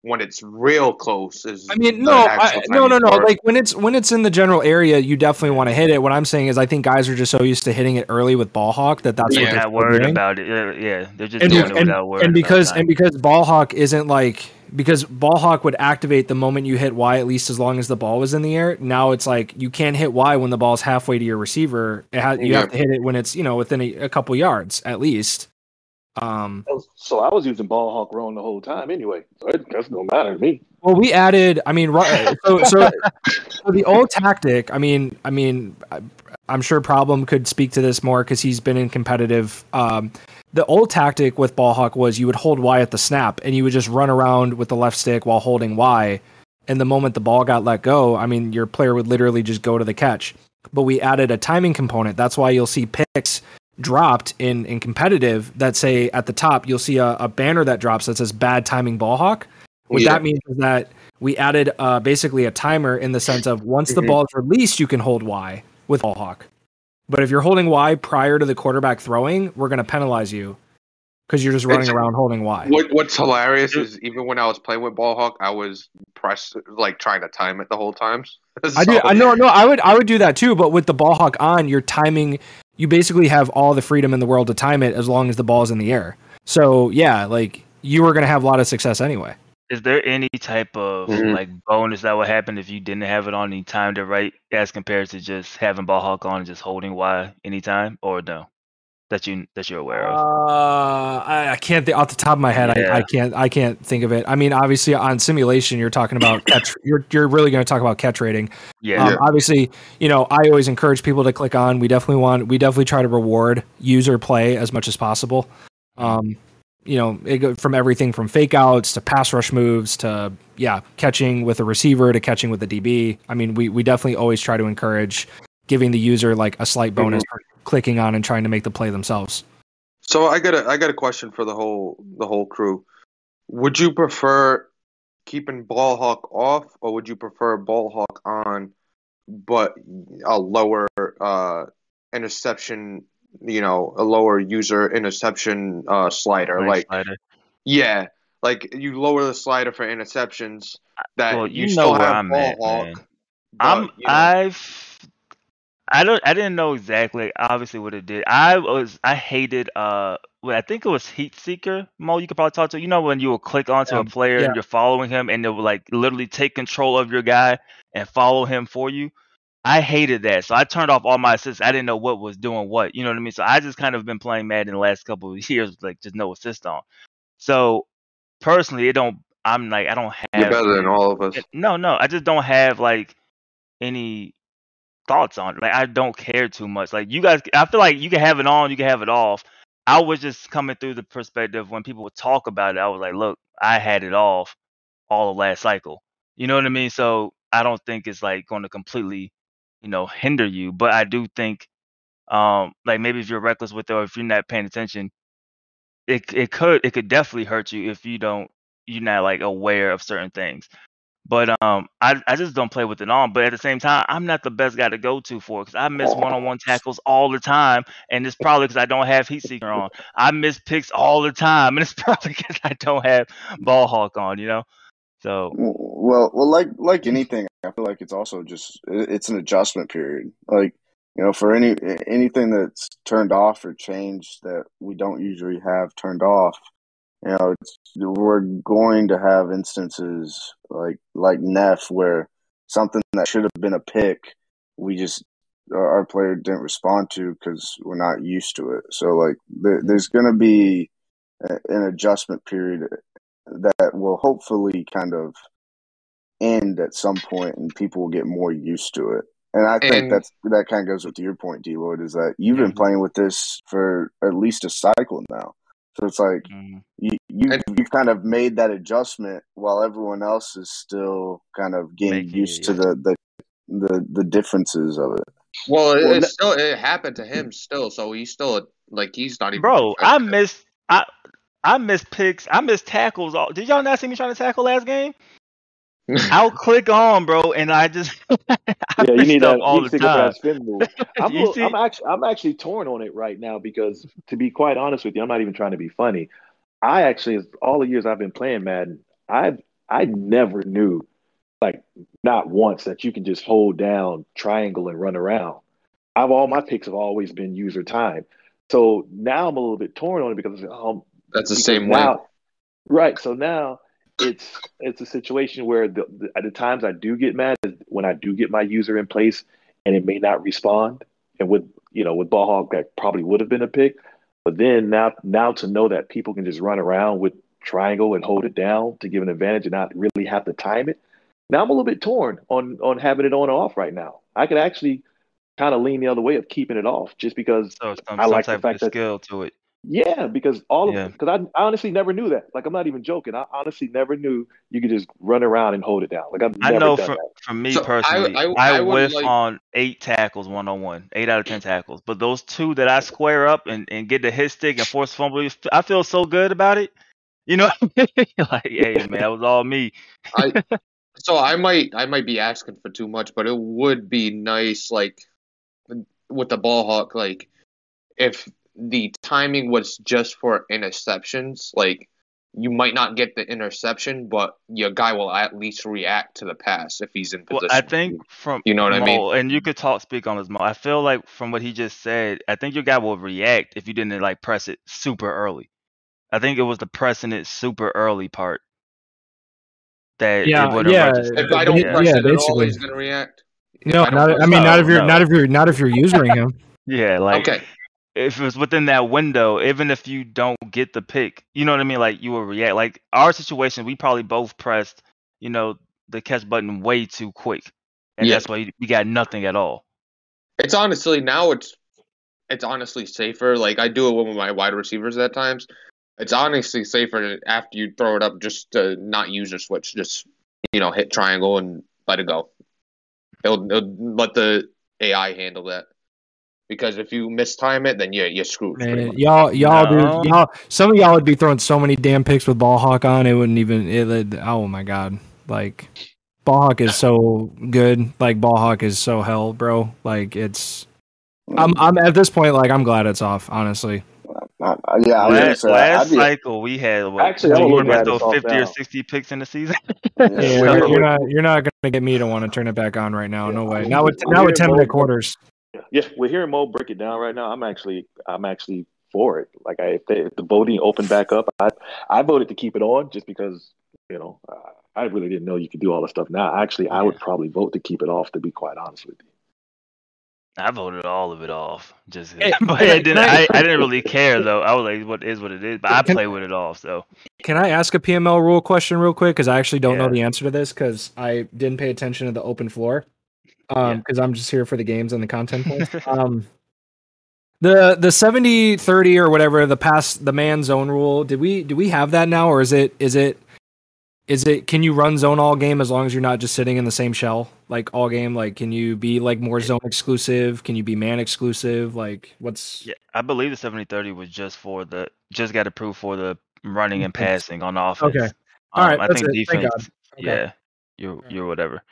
when it's real close is. I mean, no, I, no, no, no. part. Like when it's when it's in the general area, you definitely want to hit it. What I'm saying is, I think guys are just so used to hitting it early with ball hawk that that's they're what they're not still worried doing. about it. Yeah, yeah, they're just And, doing and, it without worrying. and because and because ball hawk isn't like because ball hawk would activate the moment you hit Y, at least as long as the ball was in the air. Now it's like you can't hit Y when the ball's halfway to your receiver. It ha- you Yeah. have to hit it when it's you know within a, a couple yards at least. Um, So I was using ball hawk wrong the whole time anyway. So it that's no matter to me. Well, we added. I mean, so so, so the old tactic. I mean, I mean, I- I'm sure Problem could speak to this more because he's been in competitive. Um, the old tactic with ball hawk was you would hold Y at the snap and you would just run around with the left stick while holding Y. And the moment the ball got let go, I mean, your player would literally just go to the catch. But we added a timing component. That's why you'll see picks dropped in in competitive that say at the top you'll see a, a banner that drops that says bad timing ball hawk. What Yeah. that means is that we added uh, basically a timer in the sense of once the Mhm. ball is released, you can hold Y with ball hawk. But if you're holding Y prior to the quarterback throwing, we're going to penalize you because you're just running It's- around holding Y. What What's hilarious is even when I was playing with ball hawk, I was press like trying to time it the whole time. I do. I know. No, I would. I would do that too. But with the ball hawk on, you're timing. You basically have all the freedom in the world to time it as long as the ball's in the air. So yeah, like you were going to have a lot of success anyway. Is there any type of Mhm. like bonus that would happen if you didn't have it on any time to right as compared to just having ball hawk on and just holding Y anytime or no? That you that you're aware of. Uh, I, I can't think off the top of my head. I, I can't. I can't think of it. I mean, obviously on simulation, you're talking about catch. You're you're really going to talk about catch rating. yeah. Um, Obviously, you know, I always encourage people to click on. We definitely want. We definitely try to reward user play as much as possible. Um, you know, it go from everything from fake outs to pass rush moves to yeah, catching with a receiver to catching with a DB. I mean, we we definitely always try to encourage giving the user like a slight bonus for clicking on and trying to make the play themselves. So I got a I got a question for the whole the whole crew. Would you prefer keeping ball hawk off or would you prefer ball hawk on but a lower uh, interception. You know, a lower user interception uh, slider. Nice Like, slider. yeah, like you lower the slider for interceptions. That Well, you, you, know where have I'm ball at, hawk. but, I'm you know, I've I don't I didn't know exactly obviously what it did. I was I hated uh well, I think it was Heat Seeker Mo you could probably talk to. You know when you will click onto Yeah, a player yeah. and you're following him and it will like literally take control of your guy and follow him for you. I hated that. So I turned off all my assists. I didn't know what was doing what. You know what I mean? So I just kind of been playing Madden the last couple of years with like just no assist on. So personally it don't I'm like I don't have you're better than all of us. No, no, I just don't have like any thoughts on it. Like I don't care too much. Like you guys, I feel like you can have it on, you can have it off. I was just coming through the perspective when people would talk about it. I was like, look, I had it off all of last cycle. You know what I mean? So I don't think it's like going to completely, you know, hinder you. But I do think, um, like maybe if you're reckless with it or if you're not paying attention, it it could it could definitely hurt you if you don't you're not like aware of certain things. But um, I I just don't play with it on. But at the same time, I'm not the best guy to go to for because I miss one-on-one tackles all the time, and it's probably because I don't have heat seeker on. I miss picks all the time, and it's probably because I don't have ball hawk on. You know, so Well, well, like like anything, I feel like it's also just it's an adjustment period. Like you know, for any anything that's turned off or changed that we don't usually have turned off, you know, we're going to have instances like like Neff where something that should have been a pick, we just our our player didn't respond to because we're not used to it. So like there, there's going to be a, an adjustment period that will hopefully kind of end at some point and people will get more used to it. And I think And- that's that kind of goes with your point, D Lloyd, is that you've been Mhm. playing with this for at least a cycle now. So it's like mm. you, you, you've kind of made that adjustment while everyone else is still kind of getting Making used it, to yeah. the, the the the differences of it. Well, it, Well, it no- still it happened to him still, so he's still like he's not even. bro, I perfect. miss I I miss picks. I miss tackles. All, did y'all not see me trying to tackle last game? I'll click on, bro, and I just I yeah, you need that all you the stick time. spin move. I'm, You a- I'm actually I'm actually torn on it right now because to be quite honest with you, I'm not even trying to be funny. I actually, all the years I've been playing Madden, I I never knew, like not once, that you can just hold down triangle and run around. I've all my picks have always been user time. So now I'm a little bit torn on it because um, That's the because same way. right? So now it's it's a situation where the, the, at the times I do get mad is when I do get my user in place and it may not respond, and with you know with ball hawk that probably would have been a pick, but then now now to know that people can just run around with triangle and hold it down to give an advantage and not really have to time it. Now I'm a little bit torn on on having it on or off right now. I could actually kind of lean the other way of keeping it off just because So some, I like the type fact of that- skill to it. Yeah, because all of Yeah. because I, I honestly never knew that. Like I'm not even joking. I honestly never knew you could just run around and hold it down. Like I've I know done for, that. for me So, personally, I- I, I would whiff like- on eight tackles one on one, eight out of ten tackles. But those two that I square up and, and get the hit stick and force fumble, I feel so good about it. You know, like hey man, that was all me. I so I might I might be asking for too much, but it would be nice like with the ball hawk like if the timing was just for interceptions, like you might not get the interception, but your guy will at least react to the pass if he's in Well, position. I think from You know what I mean? And you could talk speak on this, Mo. I feel like from what he just said, I think your guy will react if you didn't like press it super early. I think it was the pressing it super early part that Yeah, it yeah, registered. if I don't Yeah, press yeah, it at all, basically. he's gonna react. No, I don't I mean, it. not if you're No, not if you're not if you're using him. Yeah, like okay, if it was within that window, even if you don't get the pick, you know what I mean? Like you will react. Like our situation, we probably both pressed, you know, the catch button way too quick, and that's why we got nothing at all. it's honestly now it's it's honestly safer. Like I do it with my wide receivers at times. It's honestly safer after you throw it up just to not use your switch. Just you know, hit triangle and let it go. It'll, it'll let the AI handle that. Because if you mistime it, then you're you're screwed. Man, y'all, y'all, No. dude, y'all. Some of y'all would be throwing so many damn picks with ball hawk on. It wouldn't even. It, it- oh my god! Like, Ballhawk is so good. Like Ballhawk is so hell, bro. Like it's. I'm I'm at this point like I'm glad it's off. Honestly. Uh, yeah, I was last last be, cycle we had what, Actually, I we would were throw 50 or 60 picks in the season. Yeah, Yeah. you're, you're not you're not gonna get me to want to turn it back on right now. No way. Not with I'm not with ten hearing minute more- quarters. Yeah, we're hearing Mo break it down right now. I'm actually, I'm actually for it. Like, I, if, they, if the voting opened back up, I, I voted to keep it on just because, you know, uh, I really didn't know you could do all the stuff. Now, actually, I would probably vote to keep it off. To be quite honest with you. I voted all of it off. Just Hey, but can I- I didn't I- I, I didn't really care though. I was like, what is what it is. But I Can- play with it off, so Can I ask a PML rule question real quick? Because I actually don't know the answer to this because I didn't pay attention to the open floor. Um, Yeah. because I'm just here for the games and the content points. um, the the 70 30 or whatever the past the man zone rule. Did we do we have that now or is it is it is it can you run zone all game as long as you're not just sitting in the same shell like all game? Like can you be like more zone exclusive? Can you be man exclusive? Like what's yeah, I believe the 70-30 was just for the just got approved for the running and passing on offense. Okay. All right, Um, I that's think it. Defense. Okay. Yeah, you're you're whatever.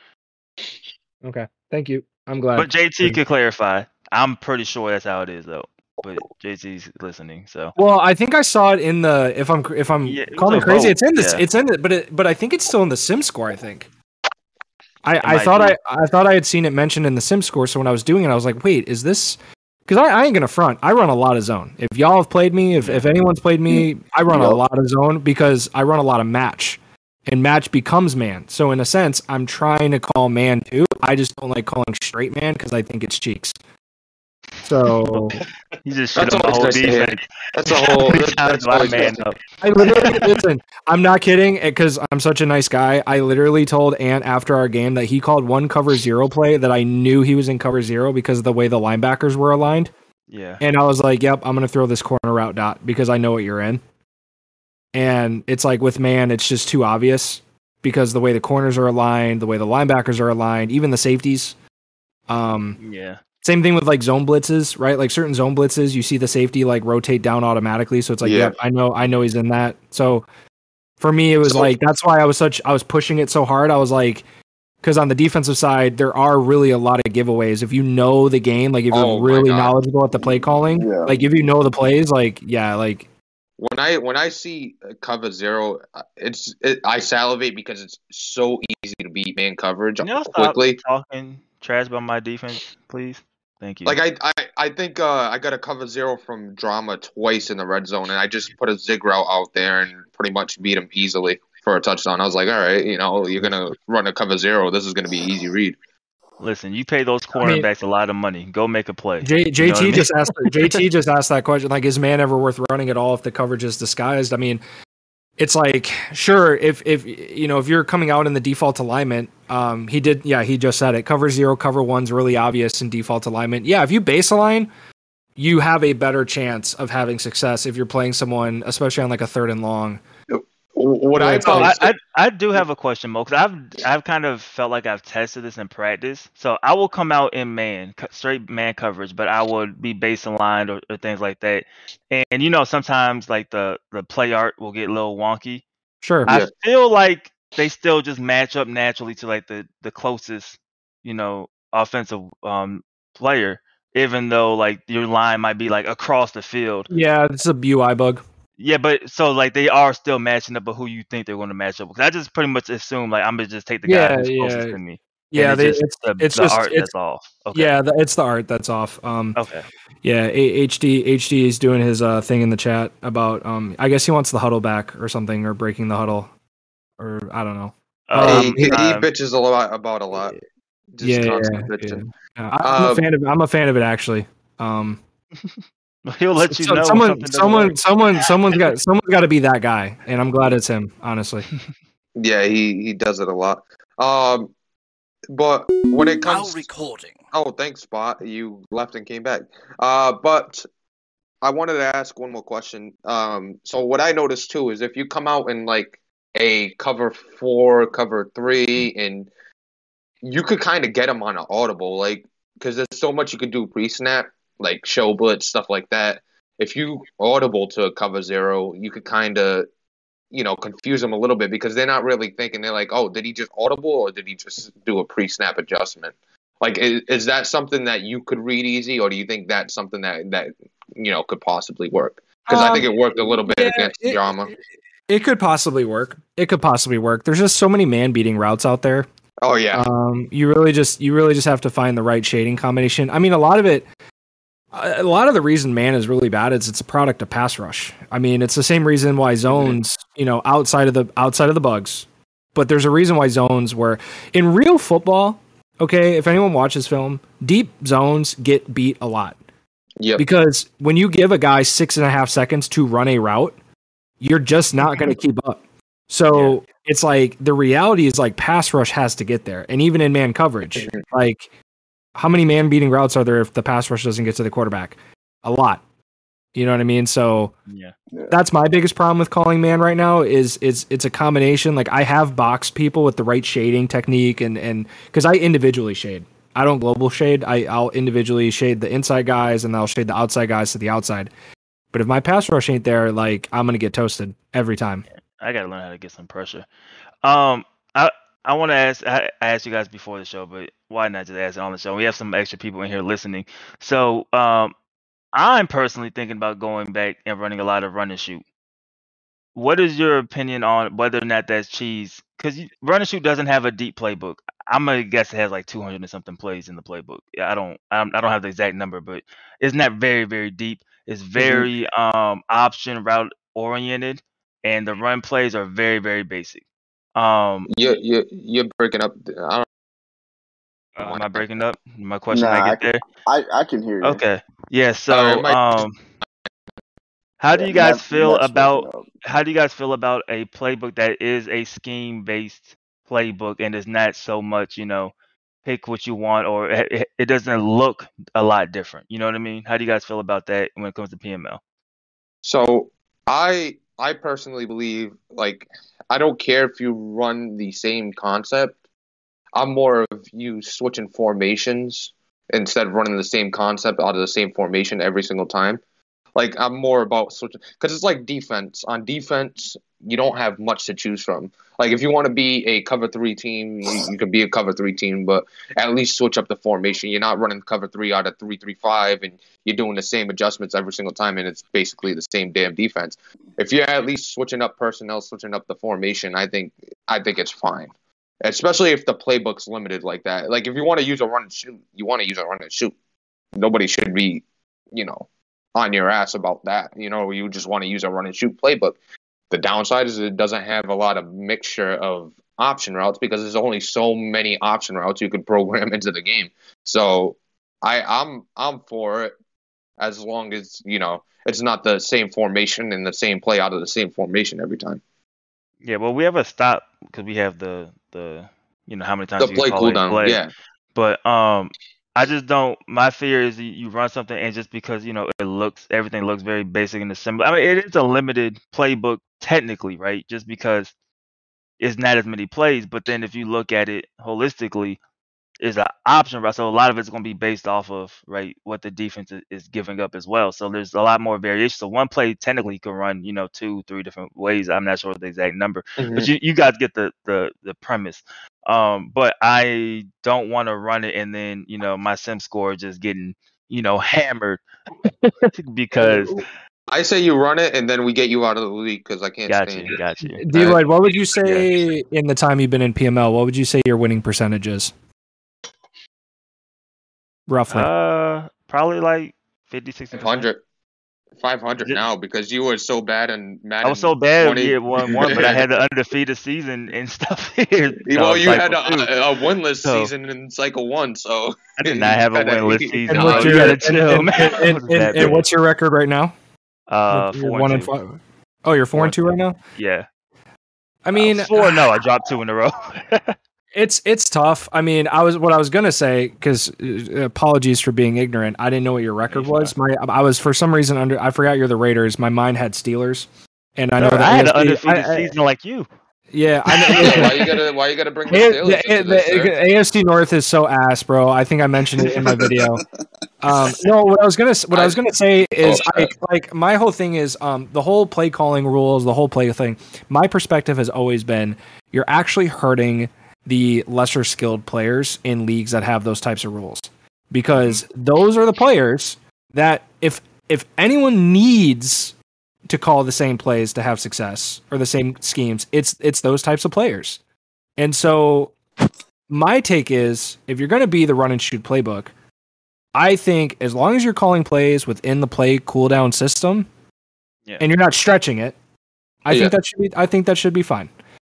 Okay. Thank you. I'm glad. But JT could clarify. I'm pretty sure that's how it is though. But JT's listening, so Well, I think I saw it in the. If I'm if I'm Yeah, calling crazy, vote, it's in this. yeah. It's in it, but it, but I think it's still in the Sim score. I think. I, I thought be. I I thought I had seen it mentioned in the Sim score. So when I was doing it, I was like, wait, is this? Because I, I ain't gonna front. I run a lot of zone. If y'all have played me, if if anyone's played me, I run a lot of zone because I run a lot of match, and match becomes man. So in a sense, I'm trying to call man too. I just don't like calling straight man because I think it's cheeks. So he just shit That's on the whole nice to defense. That's a whole. Every That's, time that's a man up. I literally listen. I'm not kidding eh, because I'm such a nice guy. I literally told Ant after our game that he called one cover zero play that I knew he was in cover zero because of the way the linebackers were aligned, Yeah. and I was like, "Yep, I'm gonna throw this corner route dot because I know what you're in." And it's like with man, it's just too obvious because the way the corners are aligned, the way the linebackers are aligned, even the safeties. Um, Yeah. same thing with like zone blitzes, right? Like certain zone blitzes, you see the safety like rotate down automatically. So it's like, Yeah. yep, I know, I know he's in that. So for me, it was So- like that's why I was such I was pushing it so hard. I was like, because on the defensive side, there are really a lot of giveaways. If you know the game, like if you're Oh really knowledgeable at the play calling, Yeah. like if you know the plays, like yeah, like When I when I see uh, cover zero, uh, it's it, I salivate because it's so easy to beat man coverage Can stop quickly. talking trash about my defense, please? Thank you. Like I, I, I think uh, I got a cover zero from drama twice in the red zone, and I just put a zig route out there and pretty much beat him easily for a touchdown. I was like, all right, you know, you're gonna run a cover zero. This is gonna be easy read. Listen, you pay those I mean- cornerbacks a lot of money. Go make a play. J, You know JT I mean? just asked JT just asked that question. Like, is man ever worth running at all if the coverage is disguised? I mean, it's like sure if if you know if you're coming out in the default alignment, um, he did yeah he just said it. Cover zero, cover one's really obvious in default alignment. Yeah, if you base align, you have a better chance of having success if you're playing someone, especially on like a third and long. What I Right, So found, I, I I do have a question, Mo, because I've I've kind of felt like I've tested this in practice. So I will come out in man, straight man coverage, but I would be base aligned or, or things like that. And, and you know, sometimes like the the play art will get a little wonky. Sure. Yeah. I feel like they still just match up naturally to like the the closest, you know, offensive um player, even though like your line might be like across the field. Yeah, it's a UI bug. Yeah, but so like they are still matching up, but who you think they're going to match up? Because I just pretty much assume like I'm gonna just take the guy Yeah, who's closest to me. and Yeah, they, just it's the, it's the just art it's that's off. Okay. yeah, the, it's the art that's off. Um, Okay. Yeah, A- HD HD is doing his uh, thing in the chat about um I guess he wants the huddle back or something or breaking the huddle or I don't know. Um, he, he, he um, bitches a lot about a lot. Just yeah, yeah, constant yeah. Uh, I, I'm a Um, fan of I'm a fan of it actually. Um he'll let you so- know. someone someone work. someone someone's got someone's got to be that guy and I'm glad it's him, honestly. Yeah, he he does it a lot. Um, but when it comes Now comes, recording. oh, thanks, Spot. You left and came back. Uh, but I wanted to ask one more question. Um, so what I noticed too is if you come out in like a cover four, cover three, and you could kind of get them on an audible, like because there's so much you could do pre-snap, like show blitz stuff like that. If you audible to a cover zero, you could kind of you know confuse them a little bit because they're not really thinking. They're like, oh, did he just audible or did he just do a pre-snap adjustment? Like, is, is that something that you could read easy, or do you think that's something that that you know could possibly work? Because I think Um, it worked a little bit yeah, against it- drama. It could possibly work. It could possibly work. There's just so many man beating routes out there. Oh yeah, Um, you really just you really just have to find the right shading combination. I mean, a lot of it, a lot of the reason man is really bad is it's a product of pass rush. I mean, it's the same reason why zones, you know, outside of the outside of the bugs, but there's a reason why zones were in real football. Okay, if anyone watches film, deep zones get beat a lot yep. because when you give a guy six and a half seconds to run a route, you're just not going to keep up. So it's like the reality is like pass rush has to get there, and even in man coverage, like how many man beating routes are there if the pass rush doesn't get to the quarterback? A lot. You know what I mean? So Yeah. that's my biggest problem with calling man right now is is it's a combination. Like I have boxed people with the right shading technique and and because I individually shade. I don't global shade. I I'll individually shade the inside guys and I'll shade the outside guys to the outside. But if my pass rush ain't there, like I'm gonna get toasted every time. I gotta learn how to get some pressure. Um, I I want to ask. I, I asked you guys before the show, but why not just ask it on the show? We have some extra people in here listening. So, um, I'm personally thinking about going back and running a lot of run and shoot. What is your opinion on whether or not that's cheese? Because run and shoot doesn't have a deep playbook. I'm gonna guess it has like 200 and something plays in the playbook. Yeah, I don't, I don't, I don't have the exact number, but it's not very, very deep. It's very um option route oriented, and the run plays are very, very basic. Um, You you you're breaking up. I don't. Uh, am I breaking up? My question, Nah, I I get there. I, I can hear you. Okay, yeah. So, Alright, Mike. um, how do you guys Matt- feel Matt's about how do you guys feel about a playbook that is a scheme based playbook and is not so much you know pick what you want or it, it- it doesn't look a lot different you know what i mean how do you guys feel about that when it comes to pml So I I personally believe like I don't care if you run the same concept. I'm more of you switching formations instead of running the same concept out of the same formation every single time. Like I'm more about switching because it's like defense. On defense, you don't have much to choose from. Like if you want to be a cover three team, you, you can be a cover three team, but at least switch up the formation. You're not running cover three out of three three five, and you're doing the same adjustments every single time, and it's basically the same damn defense. If you're at least switching up personnel, switching up the formation, I think I think it's fine. Especially if the playbook's limited like that. Like if you want to use a run and shoot, you want to use a run and shoot. Nobody should be, you know, on your ass about that. You know, you just want to use a run and shoot playbook. The downside is it doesn't have a lot of mixture of option routes because there's only so many option routes you could program into the game. So I I'm I'm for it as long as, you know, it's not the same formation and the same play out of the same formation every time. yeah well we have a stop because we have the the you know how many times The you play can call it cooldown, play. yeah. But um, I just don't. My fear is you, run something and just because you know it looks everything looks very basic and similar. I mean, it is a limited playbook technically, right? Just because it's not as many plays. But then if you look at it holistically, is an option, right? So a lot of it's going to be based off of right what the defense is, is giving up as well. So there's a lot more variation. So one play technically can run, you know, two, three different ways. I'm not sure the exact number, but you, you guys get the the the premise. Um, but I don't want to run it and then you know my sim score just getting you know hammered because I say you run it and then we get you out of the league because I can't got stand you, it. got you. D Lloyd, what would you say in the time you've been in PML? What would you say your winning percentage is? Roughly. Uh, probably like 50, 60 500. 500 Is now because you were so bad in Madden. I was so bad 20. year one one, but I had the undefeated season and stuff here. well, uh, you had a, cycle two. a, a winless So- seaess in cycle one, so I did not have a you gotta- winless season. and, gotta- what's you your, gotta and, chill, and- man. and- I was and- bad and there. what's your record right now? Uh, You're four one and and two. five. Oh, you're four Four and two right now. Yeah, I mean, Uh, four. No, I dropped two in a row. It's it's tough. I mean, I was what I was gonna say because uh, apologies for being ignorant. I didn't know what your record you're was. My I was for some reason under. I forgot you're the Raiders. My mind had Steelers, and I know I, that I had an undefeated I- I- season like you. Yeah, I know. why you gotta why you gotta bring the A- Steelers the, into this, the- sir? AFC North is so ass, bro. I think I mentioned it in my video. Um, no, what I was gonna what I, was gonna say is Oh, I, like my whole thing is um, the whole play calling rules, the whole play thing. My perspective has always been you're actually hurting the lesser skilled players in leagues that have those types of rules because those are the players that if if anyone needs to call the same plays to have success or the same schemes, it's it's those types of players. And so my take is if you're going to be the run and shoot playbook, I think as long as you're calling plays within the play cooldown system Yeah. and you're not stretching it, I Yeah. think that should be I think that should be fine.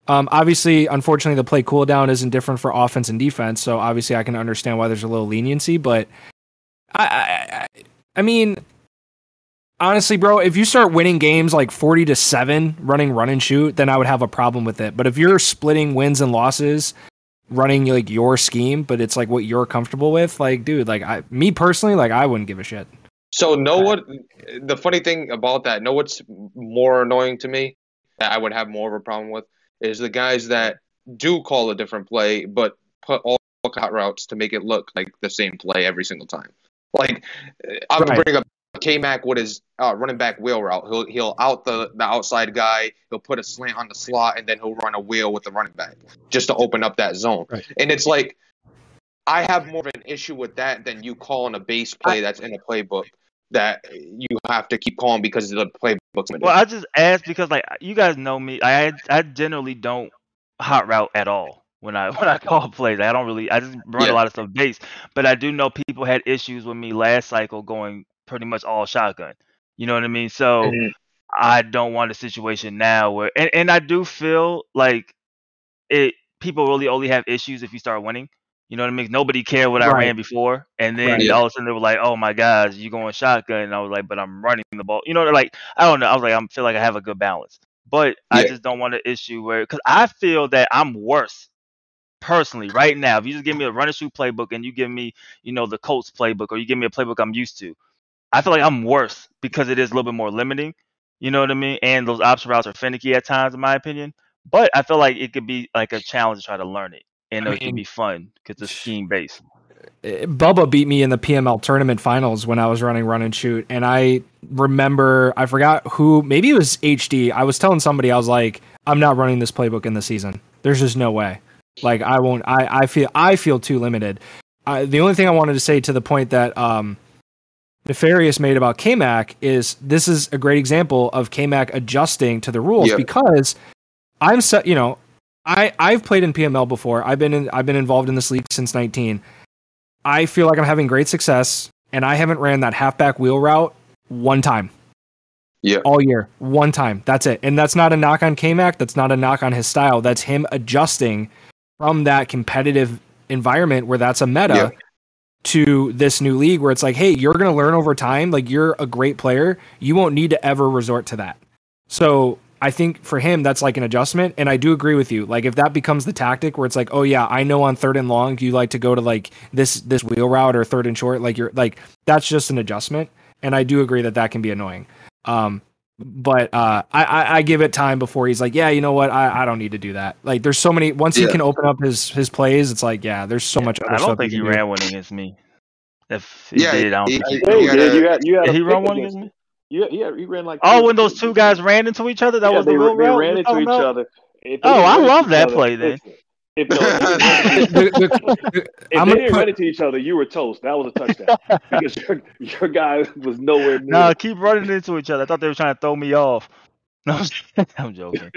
Um, obviously, unfortunately, the play cooldown isn't different for offense and defense, so obviously I can understand why there's a little leniency. But I, I, I, mean, honestly, bro, if you start winning games like forty to seven, running run and shoot, then I would have a problem with it. But if you're splitting wins and losses, running like your scheme, but it's like what you're comfortable with, like, dude, like I, me personally, like I wouldn't give a shit. So know what the funny thing about that, know what's more annoying to me that I would have more of a problem with is the guys that do call a different play but put all cut routes to make it look like the same play every single time. Like I'm gonna Right. bring up K Mac with his uh, running back wheel route. He'll he'll out the, the outside guy, he'll put a slant on the slot and then he'll run a wheel with the running back just to open up that zone. Right. And it's like I have more of an issue with that than you calling a base play that's in a playbook that you have to keep calling because the playbook's limited. Well, I just asked because like you guys know me. I I generally don't hot route at all when I when I call plays. I don't really. I just run Yeah. a lot of stuff base. But I do know people had issues with me last cycle going pretty much all shotgun. You know what I mean? So Mhm. I don't want a situation now where and, and I do feel like it people really only have issues if you start winning. You know what I mean? Nobody cared what I Right. ran before, and then Right. Yeah. all of a sudden they were like, "Oh my God, you going shotgun?" And I was like, "But I'm running the ball." You know, they're like I don't know. I was like, I feel like I have a good balance, but I just don't want an issue where because I feel that I'm worse personally right now. If you just give me a run and shoot playbook and you give me, you know, the Colts playbook, or you give me a playbook I'm used to, I feel like I'm worse because it is a little bit more limiting. You know what I mean? And those option routes are finicky at times, in my opinion. But I feel like it could be like a challenge to try to learn it, and I it could mean- be fun because it's scheme based. Uh, Bubba beat me in the PML tournament finals when I was running run and shoot. And I remember, I forgot who, maybe it was HD. I was telling somebody, I was like, I'm not running this playbook in the season. There's just no way. Like, I won't, I, I feel, I feel too limited. I, the only thing I wanted to say to the point that, um, Nefarious made about KMAC is this is a great example of KMAC adjusting to the rules Yeah. because I'm so, you know, I I've played in PML before. I've been in I've been involved in this league since 19. I feel like I'm having great success, and I haven't ran that halfback wheel route one time. Yeah. All year, one time. That's it. And that's not a knock on K-Mac. That's not a knock on his style. That's him adjusting from that competitive environment where that's a meta Yeah. to this new league where it's like, hey, you're going to learn over time. Like you're a great player. You won't need to ever resort to that. So I think for him, that's like an adjustment. And I do agree with you. Like if that becomes the tactic where it's like, oh yeah, I know on third and long, you like to go to like this, this wheel route or third and short, like you're like, that's just an adjustment. And I do agree that that can be annoying. Um, but uh, I, I, I give it time before he's like, yeah, you know what, I, I don't need to do that. Like, there's so many. Once he can open up his his plays, it's like, yeah, there's so much. Other I don't stuff think he can do. ran one against me. If he Yeah, did, I don't he- think he. he- Yeah, You you gotta- did. You had, you had Did he run one against against me? Yeah, yeah, he ran like. Oh, when those two guys ran into each other, that yeah, was they, the ra- real they route ran into talking each about? other. If Oh, I love that other- play then. listen, If, no, if, if they gonna didn't run into each other, you were toast. That was a touchdown because your, your guy was nowhere near. No, keep running into each other. I thought they were trying to throw me off. No, I'm joking.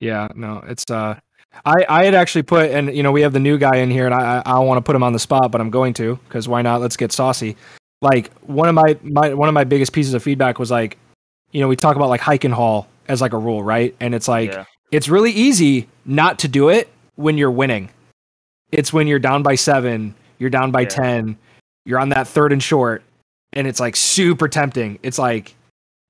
Yeah, no, it's uh, I I had actually put, and you know, we have the new guy in here, and I I, I want to put him on the spot, but I'm going to because why not? Let's get saucy. Like one of my my one of my biggest pieces of feedback was like, you know, we talk about like hike and haul as like a rule, right? And it's like yeah. it's really easy not to do it when you're winning. It's when you're down by seven, you're down by Yeah. 10, you're on that third and short, and it's like super tempting. It's like,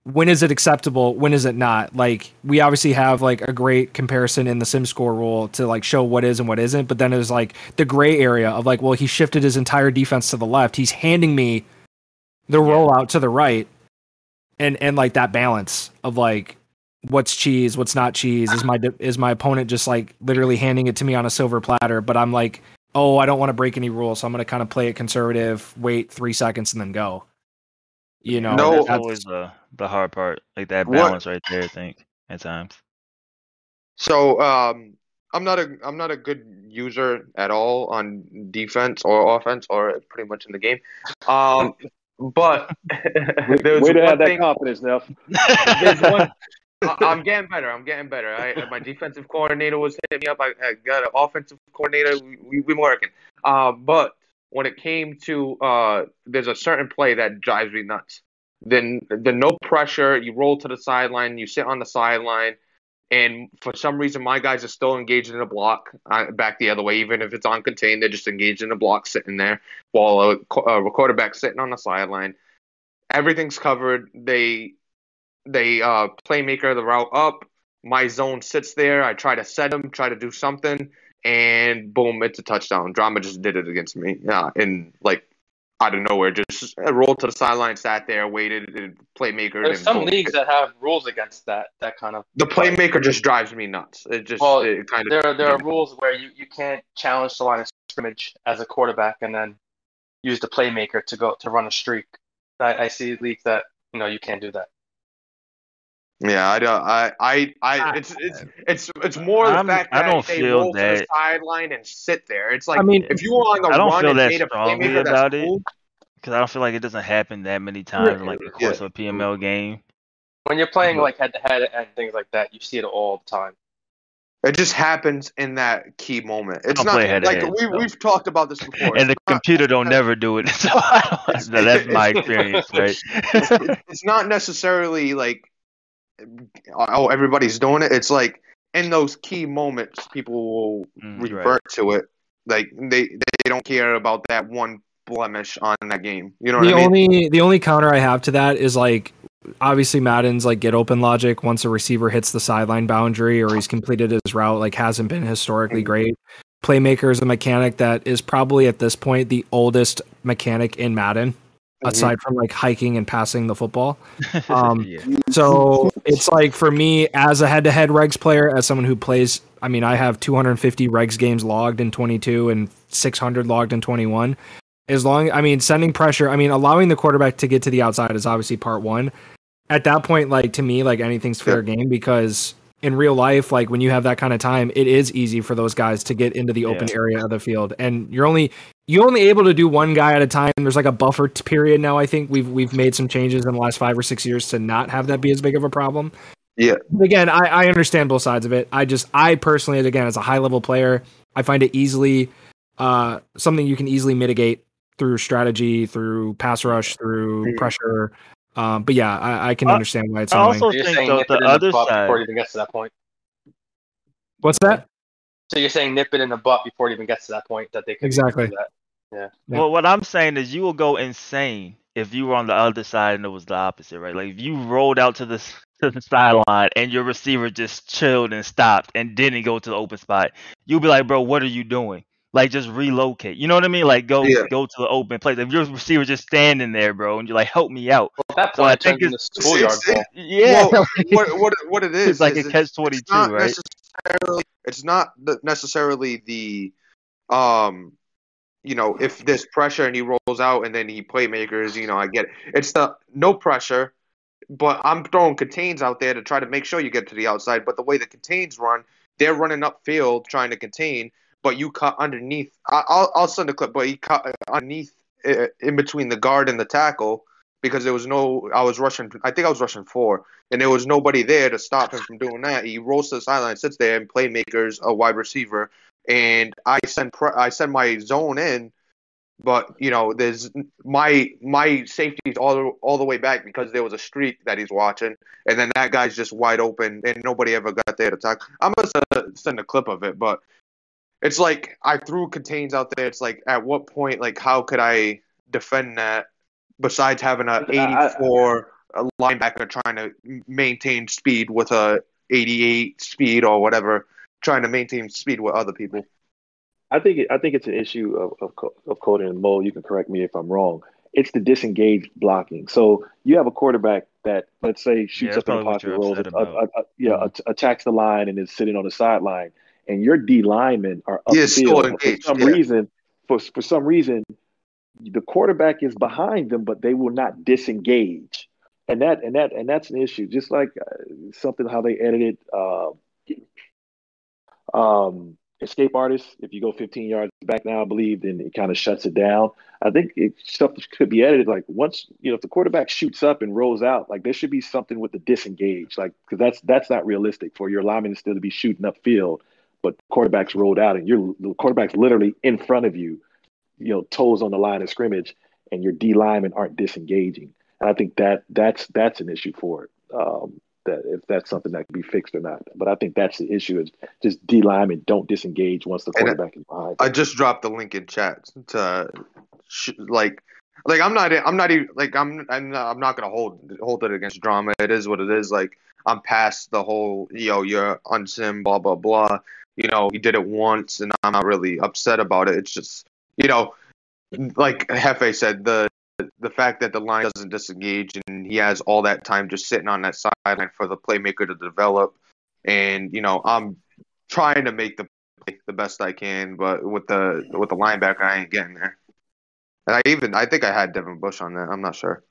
when is it acceptable? When is it not? Like, we obviously have like a great comparison in the sim score rule to like show what is and what isn't, but then there's like the gray area of like, well, he shifted his entire defense to the left. He's handing me the rollout to the right. And, and like that balance of like what's cheese, what's not cheese. Is my is my opponent just like literally handing it to me on a silver platter? But I'm like oh, I don't want to break any rules, so I'm going to kind of play it conservative, wait three seconds, and then go. You know, No, that's that's- always the the hard part, like that What- balance right there. I think at times. So um, I'm not a I'm not a good user at all on defense or offense or pretty much in the game. Um, but there's Way to have that confidence, Neff. there's one. I, I'm getting better. I'm getting better. I, my defensive coordinator was hitting me up. I, I got an offensive coordinator. We we, we working. Uh, but when it came to uh, there's a certain play that drives me nuts. Then the no pressure. You roll to the sideline. You sit on the sideline. And for some reason, my guys are still engaged in a block uh, back the other way. Even if it's uncontained, they're just engaged in a block sitting there while a, a quarterback sitting on the sideline. Everything's covered. They they uh, playmaker the route up. My zone sits there. I try to set him, try to do something, and boom, it's a touchdown. Drama just did it against me. Yeah, and like out of nowhere, just rolled to the sideline, sat there, waited, and playmaker. There's and some boom. leagues that have rules against that that kind of. The playmaker just drives me nuts. It just Well, it kind of There are there are rules where you, you can't challenge the line of scrimmage as a quarterback and then use the playmaker to go to run a streak. I, I see leagues that you know you can't do that. Yeah, I don't. I, I, I. It's, it's, it's, it's more the I'm- fact I that don't they feel roll to the sideline and sit there. It's like I mean- if you were on the I don't run feel and that made strongly playmaker, that's about it. cool. Because I don't feel like it doesn't happen that many times in like the Yeah. course of a PML game. When you're playing Mhm. like head to head and things like that, you see it all the time. It just happens in that key moment. It's don't not play head-to-head, like we so. we've talked about this before. And the not- computer don't never do it. So I don't, that's my experience, right? it's, it's not necessarily like oh everybody's doing it. It's like in those key moments, people will Mm, you're revert to it. Like they they don't care about that one blemish on that game. You know what the I mean? only the only counter I have to that is like obviously Madden's like get open logic once a receiver hits the sideline boundary or he's completed his route like hasn't been historically Mhm. great. Playmaker is a mechanic that is probably at this point the oldest mechanic in Madden Mhm. aside from like hiking and passing the football. Um, yeah. So it's like for me as a head-to-head regs player, as someone who plays, I mean, I have 250 regs games logged in 22 and 600 logged in 21. As long, I mean, sending pressure, I mean, allowing the quarterback to get to the outside is obviously part one. At that point, like to me, like anything's fair game because in real life, like when you have that kind of time, it is easy for those guys to get into the open Yeah. area of the field, and you're only you're only able to do one guy at a time. There's like a buffer period now. I think we've we've made some changes in the last five or six years to not have that be as big of a problem. Yeah. Again, I, I understand both sides of it. I just I personally, again, as a high level player, I find it easily uh, something you can easily mitigate through strategy, through pass rush, through pressure. Um, but yeah, I, I can I- understand why it's I annoying. also You're think saying though the other butt side. before it even gets to that point. What's that? So you're saying nip it in the butt before it even gets to that point that they could Exactly. do that. Yeah. Well, what I'm saying is you will go insane if you were on the other side and it was the opposite, right? Like if you rolled out to the to the sideline and your receiver just chilled and stopped and didn't go to the open spot, you'll be like, bro, what are you doing? Like just relocate. You know what I mean? Like go Yeah. go to the open place. If your receiver just standing there, bro, and you're like, help me out. Well, at that So I it think turns into it's- schoolyard ball. Yeah. Well, what what what it is it's like is a it- catch twenty two, it's not right? necessarily it's not the, necessarily the um you know if there's pressure and he rolls out and then he playmakers you know i get it it's the no pressure but i'm throwing contains out there to try to make sure you get to the outside but the way the contains run they're running upfield trying to contain but you cut underneath i'll i'll send a clip but he cut underneath uh, in between the guard and the tackle because there was no i was rushing i think i was rushing four and there was nobody there to stop him from doing that. He rolls to the sideline, sits there, and playmakers a wide receiver. And I send pre- I send my zone in, but you know, there's my my safety's all all the way back because there was a streak that he's watching, and then that guy's just wide open, and nobody ever got there to talk. I'm gonna send a clip of it, but it's like I threw contains out there. It's like at what point, like how could I defend that besides having a I- 84 a linebacker trying to maintain speed with a 88 speed or whatever, trying to maintain speed with other people. I think it, I think it's an issue of of, co- of coding and Mo. You can correct me if I'm wrong. It's the disengaged blocking. So you have a quarterback that, let's say, shoots that's up in the pocket, rolls, upset uh, uh, about. uh, yeah, attacks the line and is sitting on the sideline, and your D linemen are He is still upfield. engaged, For some yeah. reason, for for some reason, the quarterback is behind them, but they will not disengage, and that and that and that's an issue. Just like uh, something how they edited uh, um, Escape Artist. If you go 15 yards back now, I believe, then it kind of shuts it down. I think it, stuff could be edited. Like once you know, if the quarterback shoots up and rolls out, like there should be something with the disengage, like because that's that's not realistic for your lineman still to be shooting upfield, but quarterback's rolled out and your the quarterback's literally in front of you, you know, toes on the line of scrimmage, and your D linemen aren't disengaging. And I think that that's that's an issue for it. Um, that if that's something that can be fixed or not. But I think that's the issue is just D linemen don't disengage once the I- quarterback is behind. I just dropped the link in chat to sh- like like I'm not I'm not even like I'm I'm not, I'm not gonna hold hold it against drama. It is what it is. Like I'm past the whole yo you're unsim blah blah blah. You know he did it once and I'm not really upset about it. It's just you know like Hefe said the the fact that the line doesn't disengage and he has all that time just sitting on that sideline for the playmaker to develop and you know I'm trying to make the the best I can, but with the with the linebacker, I ain't getting there. And I even I think I had Devin Bush on that. I'm not sure.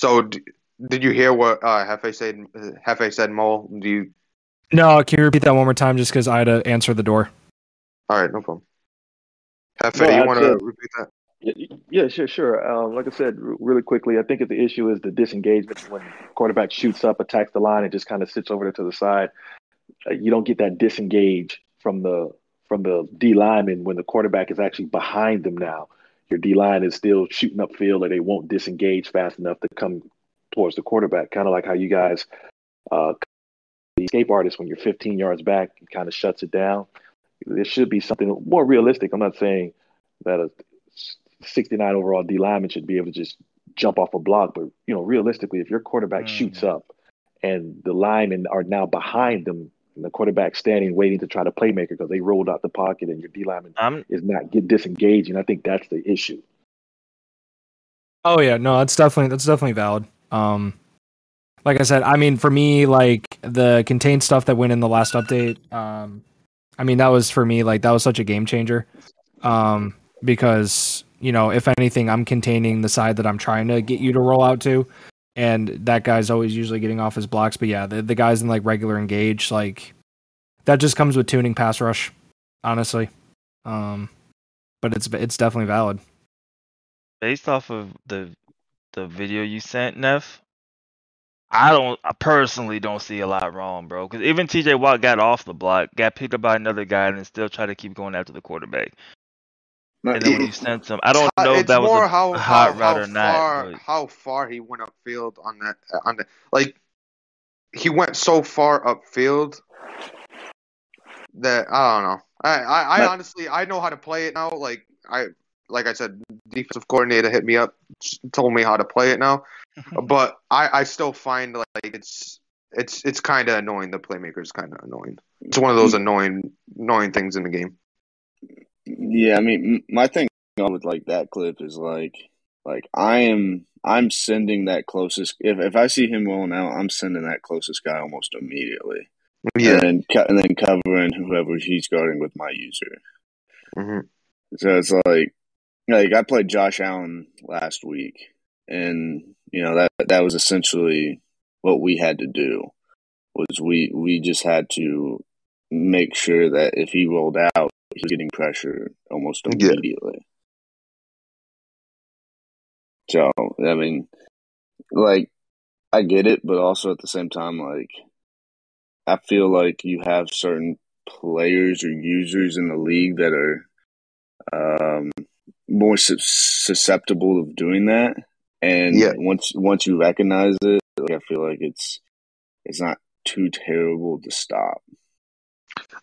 So did you hear what uh, Hefe said? Hefe said, "Mole, do you?" No, can you repeat that one more time just because I had to answer the door? All right, no problem. Hefe, No, you want to repeat that? Yeah, Yeah, sure, sure. Um, like I said, r- really quickly, I think that the issue is the disengagement when quarterback shoots up, attacks the line, and just kind of sits over there to the side. Uh, you don't get that disengage from the from the D lineman when the quarterback is actually behind them. Now, your D line is still shooting upfield, or they won't disengage fast enough to come towards the quarterback. Kind of like how you guys uh, the escape artist when you're 15 yards back, it kind of shuts it down. There should be something more realistic. I'm not saying that a 69 overall D lineman should be able to just jump off a block, but you know, realistically, if your quarterback Mhm. shoots up and the linemen are now behind them, and the quarterback standing waiting to try to playmaker because they rolled out the pocket and your D lineman I'm is not get disengaging, I think that's the issue. Oh yeah, no, that's definitely that's definitely valid. Um, like I said, I mean, for me, like the contained stuff that went in the last update, um, I mean, that was for me like that was such a game changer. Um, because you know, if anything, I'm containing the side that I'm trying to get you to roll out to, and that guy's always usually getting off his blocks. But yeah, the the guys in like regular engage, like that just comes with tuning pass rush, honestly. Um, but it's it's definitely valid. based off of the the video you sent, Neff. I don't I personally don't see a lot wrong, bro. Because even T.J. Watt got off the block, got picked up by another guy, and still tried to keep going after the quarterback. And then when you sent him, I don't know if that was a how, hot how, route how or not. Far, but- How far he went upfield on that on the like he went so far upfield that I don't know. I I, I honestly I know how to play it now. Like I like I said, defensive coordinator hit me up, told me how to play it now. but I I still find like it's it's it's kind of annoying. The playmaker is kind of annoying. It's one of those annoying annoying things in the game. Yeah, I mean, my thing on with like that clip is like, like I am, I'm sending that closest. If if I see him rolling out, I'm sending that closest guy almost immediately, Yeah. and then and then covering whoever he's guarding with my user. hmm So it's like, like I played Josh Allen last week, and you know that that was essentially what we had to do. Was we we just had to make sure that if he rolled out, he was getting pressure almost Yeah. immediately. So I mean, like I get it, but also at the same time, like I feel like you have certain players or users in the league that are um, more sus- susceptible of doing that. And Yeah. once once you recognize it, like, I feel like it's it's not too terrible to stop.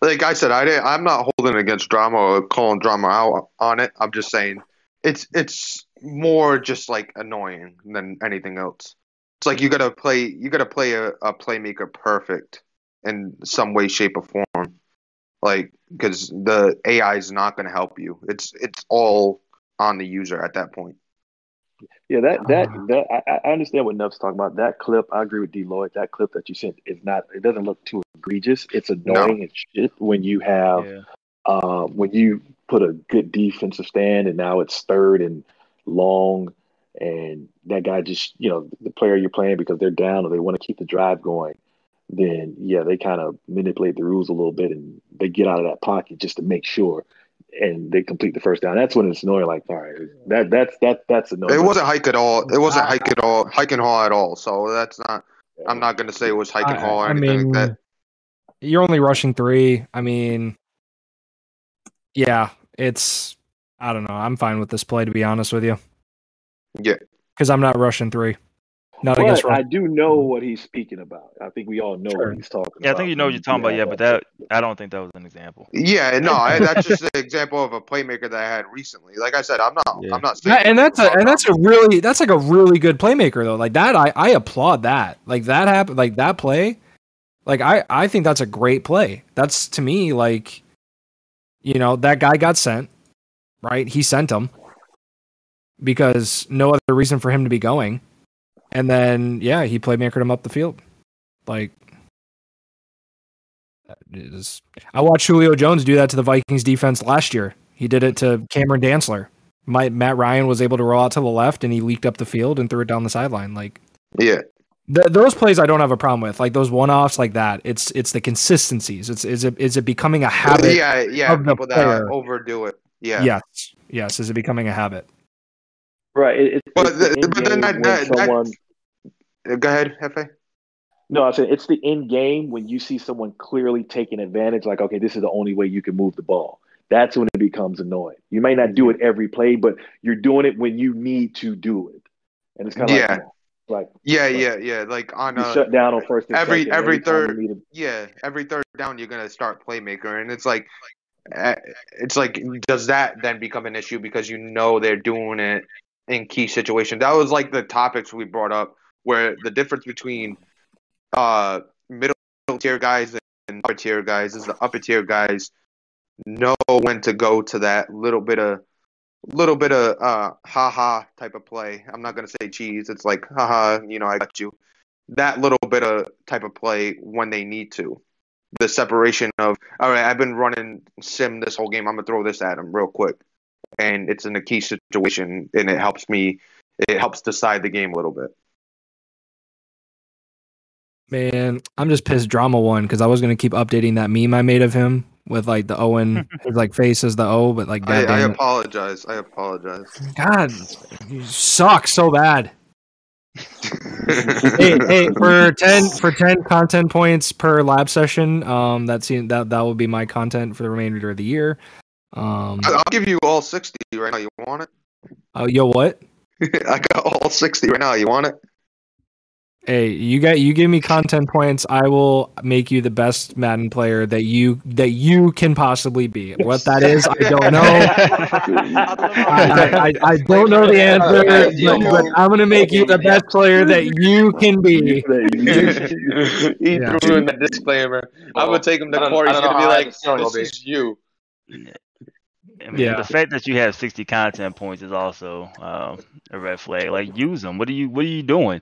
like I said, I didn't, I'm not holding against drama or calling drama out on it. I'm just saying it's it's more just like annoying than anything else. It's like you gotta play you gotta play a, a playmaker perfect in some way, shape, or form. Like because the AI is not gonna help you. It's it's all on the user at that point. Yeah, that that Uh. that I, I understand what Nuff's talking about. That clip, I agree with D. Lloyd. That clip that you sent is not. It doesn't look too egregious. It's annoying and shit when you have Yeah. uh, when you put a good defensive stand and now it's third and long, and that guy just you know the player you're playing because they're down or they want to keep the drive going. Then yeah, they kind of manipulate the rules a little bit and they get out of that pocket just to make sure. And they complete the first down. That's when it's annoying. Like, all right, that that's that that's annoying. It wasn't hike at all. It wasn't hike at all. Hike and haul at all. So that's not. I'm not gonna say it was hike and haul or I, I anything mean, like that. you're only rushing three. I mean, yeah, it's. I don't know. I'm fine with this play to be honest with you, Yeah. because I'm not rushing three. Not But against. I do know what he's speaking about. I think we all know Sure. what he's talking about. Yeah, I think you know what you're talking about. Yeah, Yeah, but that I don't think that was an example. Yeah, no, I, that's just an example of a playmaker that I had recently. Like I said, I'm not. Yeah. I'm not. Yeah, and that's a and that's a really that's like a really good playmaker though. Like that, I I applaud that. Like that happened. Like that play. Like I I think that's a great play. That's to me like, you know, that guy got sent, right? He sent him because no other reason for him to be going, and then yeah, he playmakered him up the field. Like, that is, I watched Julio Jones do that to the Vikings defense last year. He did it to Cameron Dantzler. My, Matt Ryan was able to roll out to the left and he leaked up the field and threw it down the sideline. Like Yeah, th- those plays, I don't have a problem with. Like those one offs like that. It's it's the consistencies. It's is it is it becoming a habit? yeah, yeah. People that player. overdo it. Yeah. Yes, yes. Is it becoming a habit? Right. It, it's But it's the but then that- that- that- someone. Uh, Go ahead, Hefe. No, I said it's the end game when you see someone clearly taking advantage. Like, okay, this is the only way you can move the ball. That's when it becomes annoying. You may not do it every play, but you're doing it when you need to do it, and it's kind of Yeah. like, come on. like Yeah, yeah, yeah. Like on you uh, shut down on first and every- second, every third- yeah, every third down you're gonna start playmaker, and it's like, uh, it's like, does that then become an issue because you know they're doing it in key situations? That was like the topics we brought up, where the difference between uh middle tier guys and upper tier guys is the upper tier guys know when to go to that little bit of little bit of uh ha ha type of play. I'm not gonna say cheese. It's like haha, you know, I got you. That little bit of type of play when they need to. The separation of all right, I've been running sim this whole game. I'm gonna throw this at him real quick, and it's in a key situation, and it helps me. It helps decide the game a little bit. Man, I'm just pissed. Drama won because I was gonna keep updating that meme I made of him with like the Owen, his like face as the O, but like I, I apologize. I apologize. God, you suck so bad. hey, hey, for ten for ten content points per lab session, um, that's that that will be my content for the remainder of the year. Um, I- I'll give you all sixty right now. You want it? oh, yo, what? I got all sixty right now. You want it? Hey, you got you give me content points, I will make you the best Madden player that you that you can possibly be. What that is, I don't know. I, I, I, I don't know the answer, but, but I'm gonna make you the best player that you can be. he Yeah. threw in the disclaimer. I would take him to court. He's gonna be like, this feeling will "This be." is you." I mean, Yeah. The fact that you have 60 content points is also um, a red flag. Like, use them. What are you What are you doing?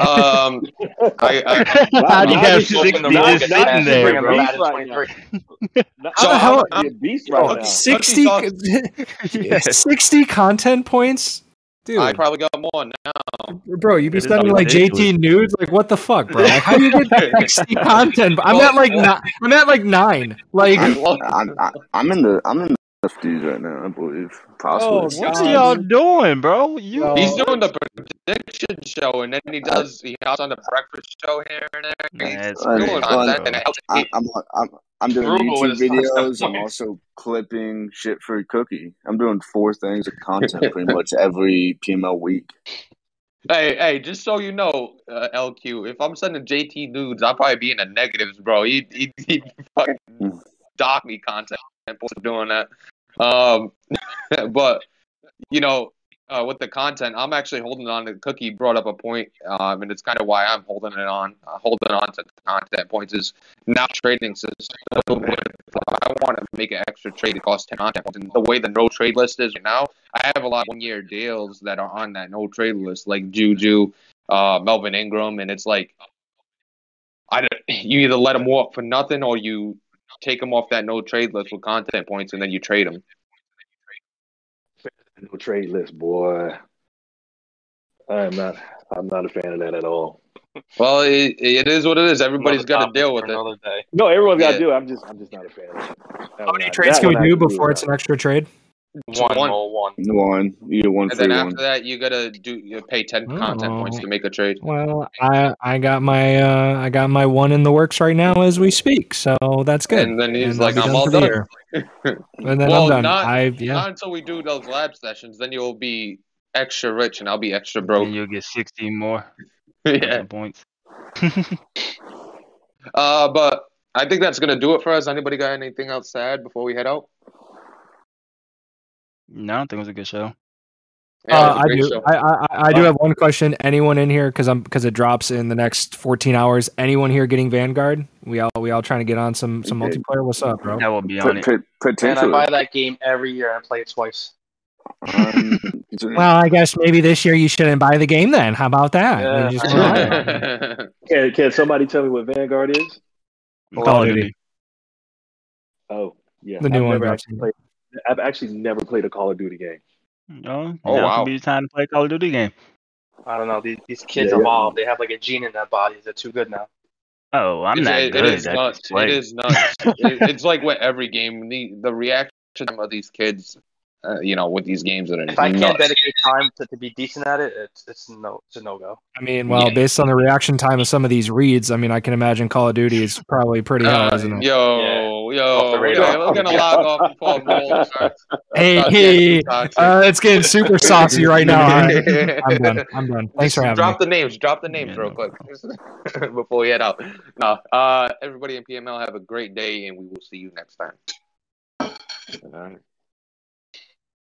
Um, I, I, How do you have 60 the just sitting there, bro? the beast right now. How the hell- I'm beast right now. 60, Yeah. 60 content points? Dude, I probably got more now. bro, you be It is sending like. JT nudes? Like what the fuck, bro? Like, how do you get 60 content? I'm at like nine. I'm at like nine. Like I'm, I'm, I'm in the I'm in the right now, I believe. Possibly. Oh, What are y'all doing, bro? You No. He's doing the prediction show, and then he does. He hops on the breakfast show here and there. Man, He's it's I doing mean, content, and it helps. I, I'm I'm I'm doing Frugal YouTube videos. I'm also clipping shit for Cookie. I'm doing four things of content pretty much every PML week. Hey, hey, just so you know, uh, LQ, if I'm sending JT nudes, I'll probably be in the negatives, bro. He he, he fucking dock me content for doing that. Um, but you know, uh, with the content, I'm actually holding on to Cookie brought up a point, um, and it's kind of why I'm holding it on, uh, holding on to content points is now trading system. I want to make an extra trade, it costs 10 content points. And the way the no trade list is right now, I have a lot of one year deals that are on that no trade list, like Juju, uh, Melvin Ingram, and it's like, I you either let them walk for nothing or you take them off that no trade list with content points and then you trade them. No trade list, boy. I am not. I'm not a fan of that at all. Well, it, it is what it is. Everybody's got to deal with it. Day. No, everyone's got to do. it. I'm just. I'm just not a fan. of it. How many trades can we do before with. it's an extra trade? One, One. more one. One, you get one And free then one. after that, you gotta do you pay ten content points Oh. to make a trade. Well, I I got my uh, I got my one in the works right now as we speak, so that's good. And then he's And like, "I'm all for done." And then Well, I'm done. not- I yeah. Not until we do those lab sessions. Then you'll be extra rich, and I'll be extra broke. And broke. you'll get sixteen more yeah. points. Uh, but I think that's gonna do it for us. Anybody got anything else to add before we head out? No, I don't think it was a good show. Yeah, uh, a I do. show. I, I I do have one question. Anyone in here? Because I'm because it drops in the next 14 hours. Anyone here getting Vanguard? We all we all trying to get on some some Okay. multiplayer. What's up, bro? That will be on Pot- it. pot- And I buy that game every year and play it twice. Um, Well, I guess maybe this year you shouldn't buy the game then. How about that? Yeah, just I wanna know. buy it. Can Can somebody tell me what Vanguard is? Call of Duty. Oh, yeah. The new I've one never actually played. I've actually never played a Call of Duty game. Oh, Oh, now wow. could be the time to play a Call of Duty game. I don't know. These, these kids Yeah, yeah. evolve. They have like a gene in their bodies. They're too good now. Oh, I'm It's- not it- good. it is I nuts. It is nuts. it, it's like with every game. The the reaction of these kids, uh, you know, with these games that are If I can't nuts. dedicate time to, to be decent at it, it's it's no it's a no go. I mean, well, Yeah. based on the reaction time of some of these reads, I mean, I can imagine Call of Duty is probably pretty high, Uh, isn't it? yo, Off yo, we're gonna, we're gonna log off before Mold starts. Hey, hey, uh, it's getting super saucy right now. All right. I'm done. I'm done. Thanks for having drop me. the names. Drop the names Yeah, real quick before we head out. No, uh, everybody in PML have a great day, and we will see you next time.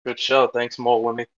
Good show. Thanks, Mo Wimmy.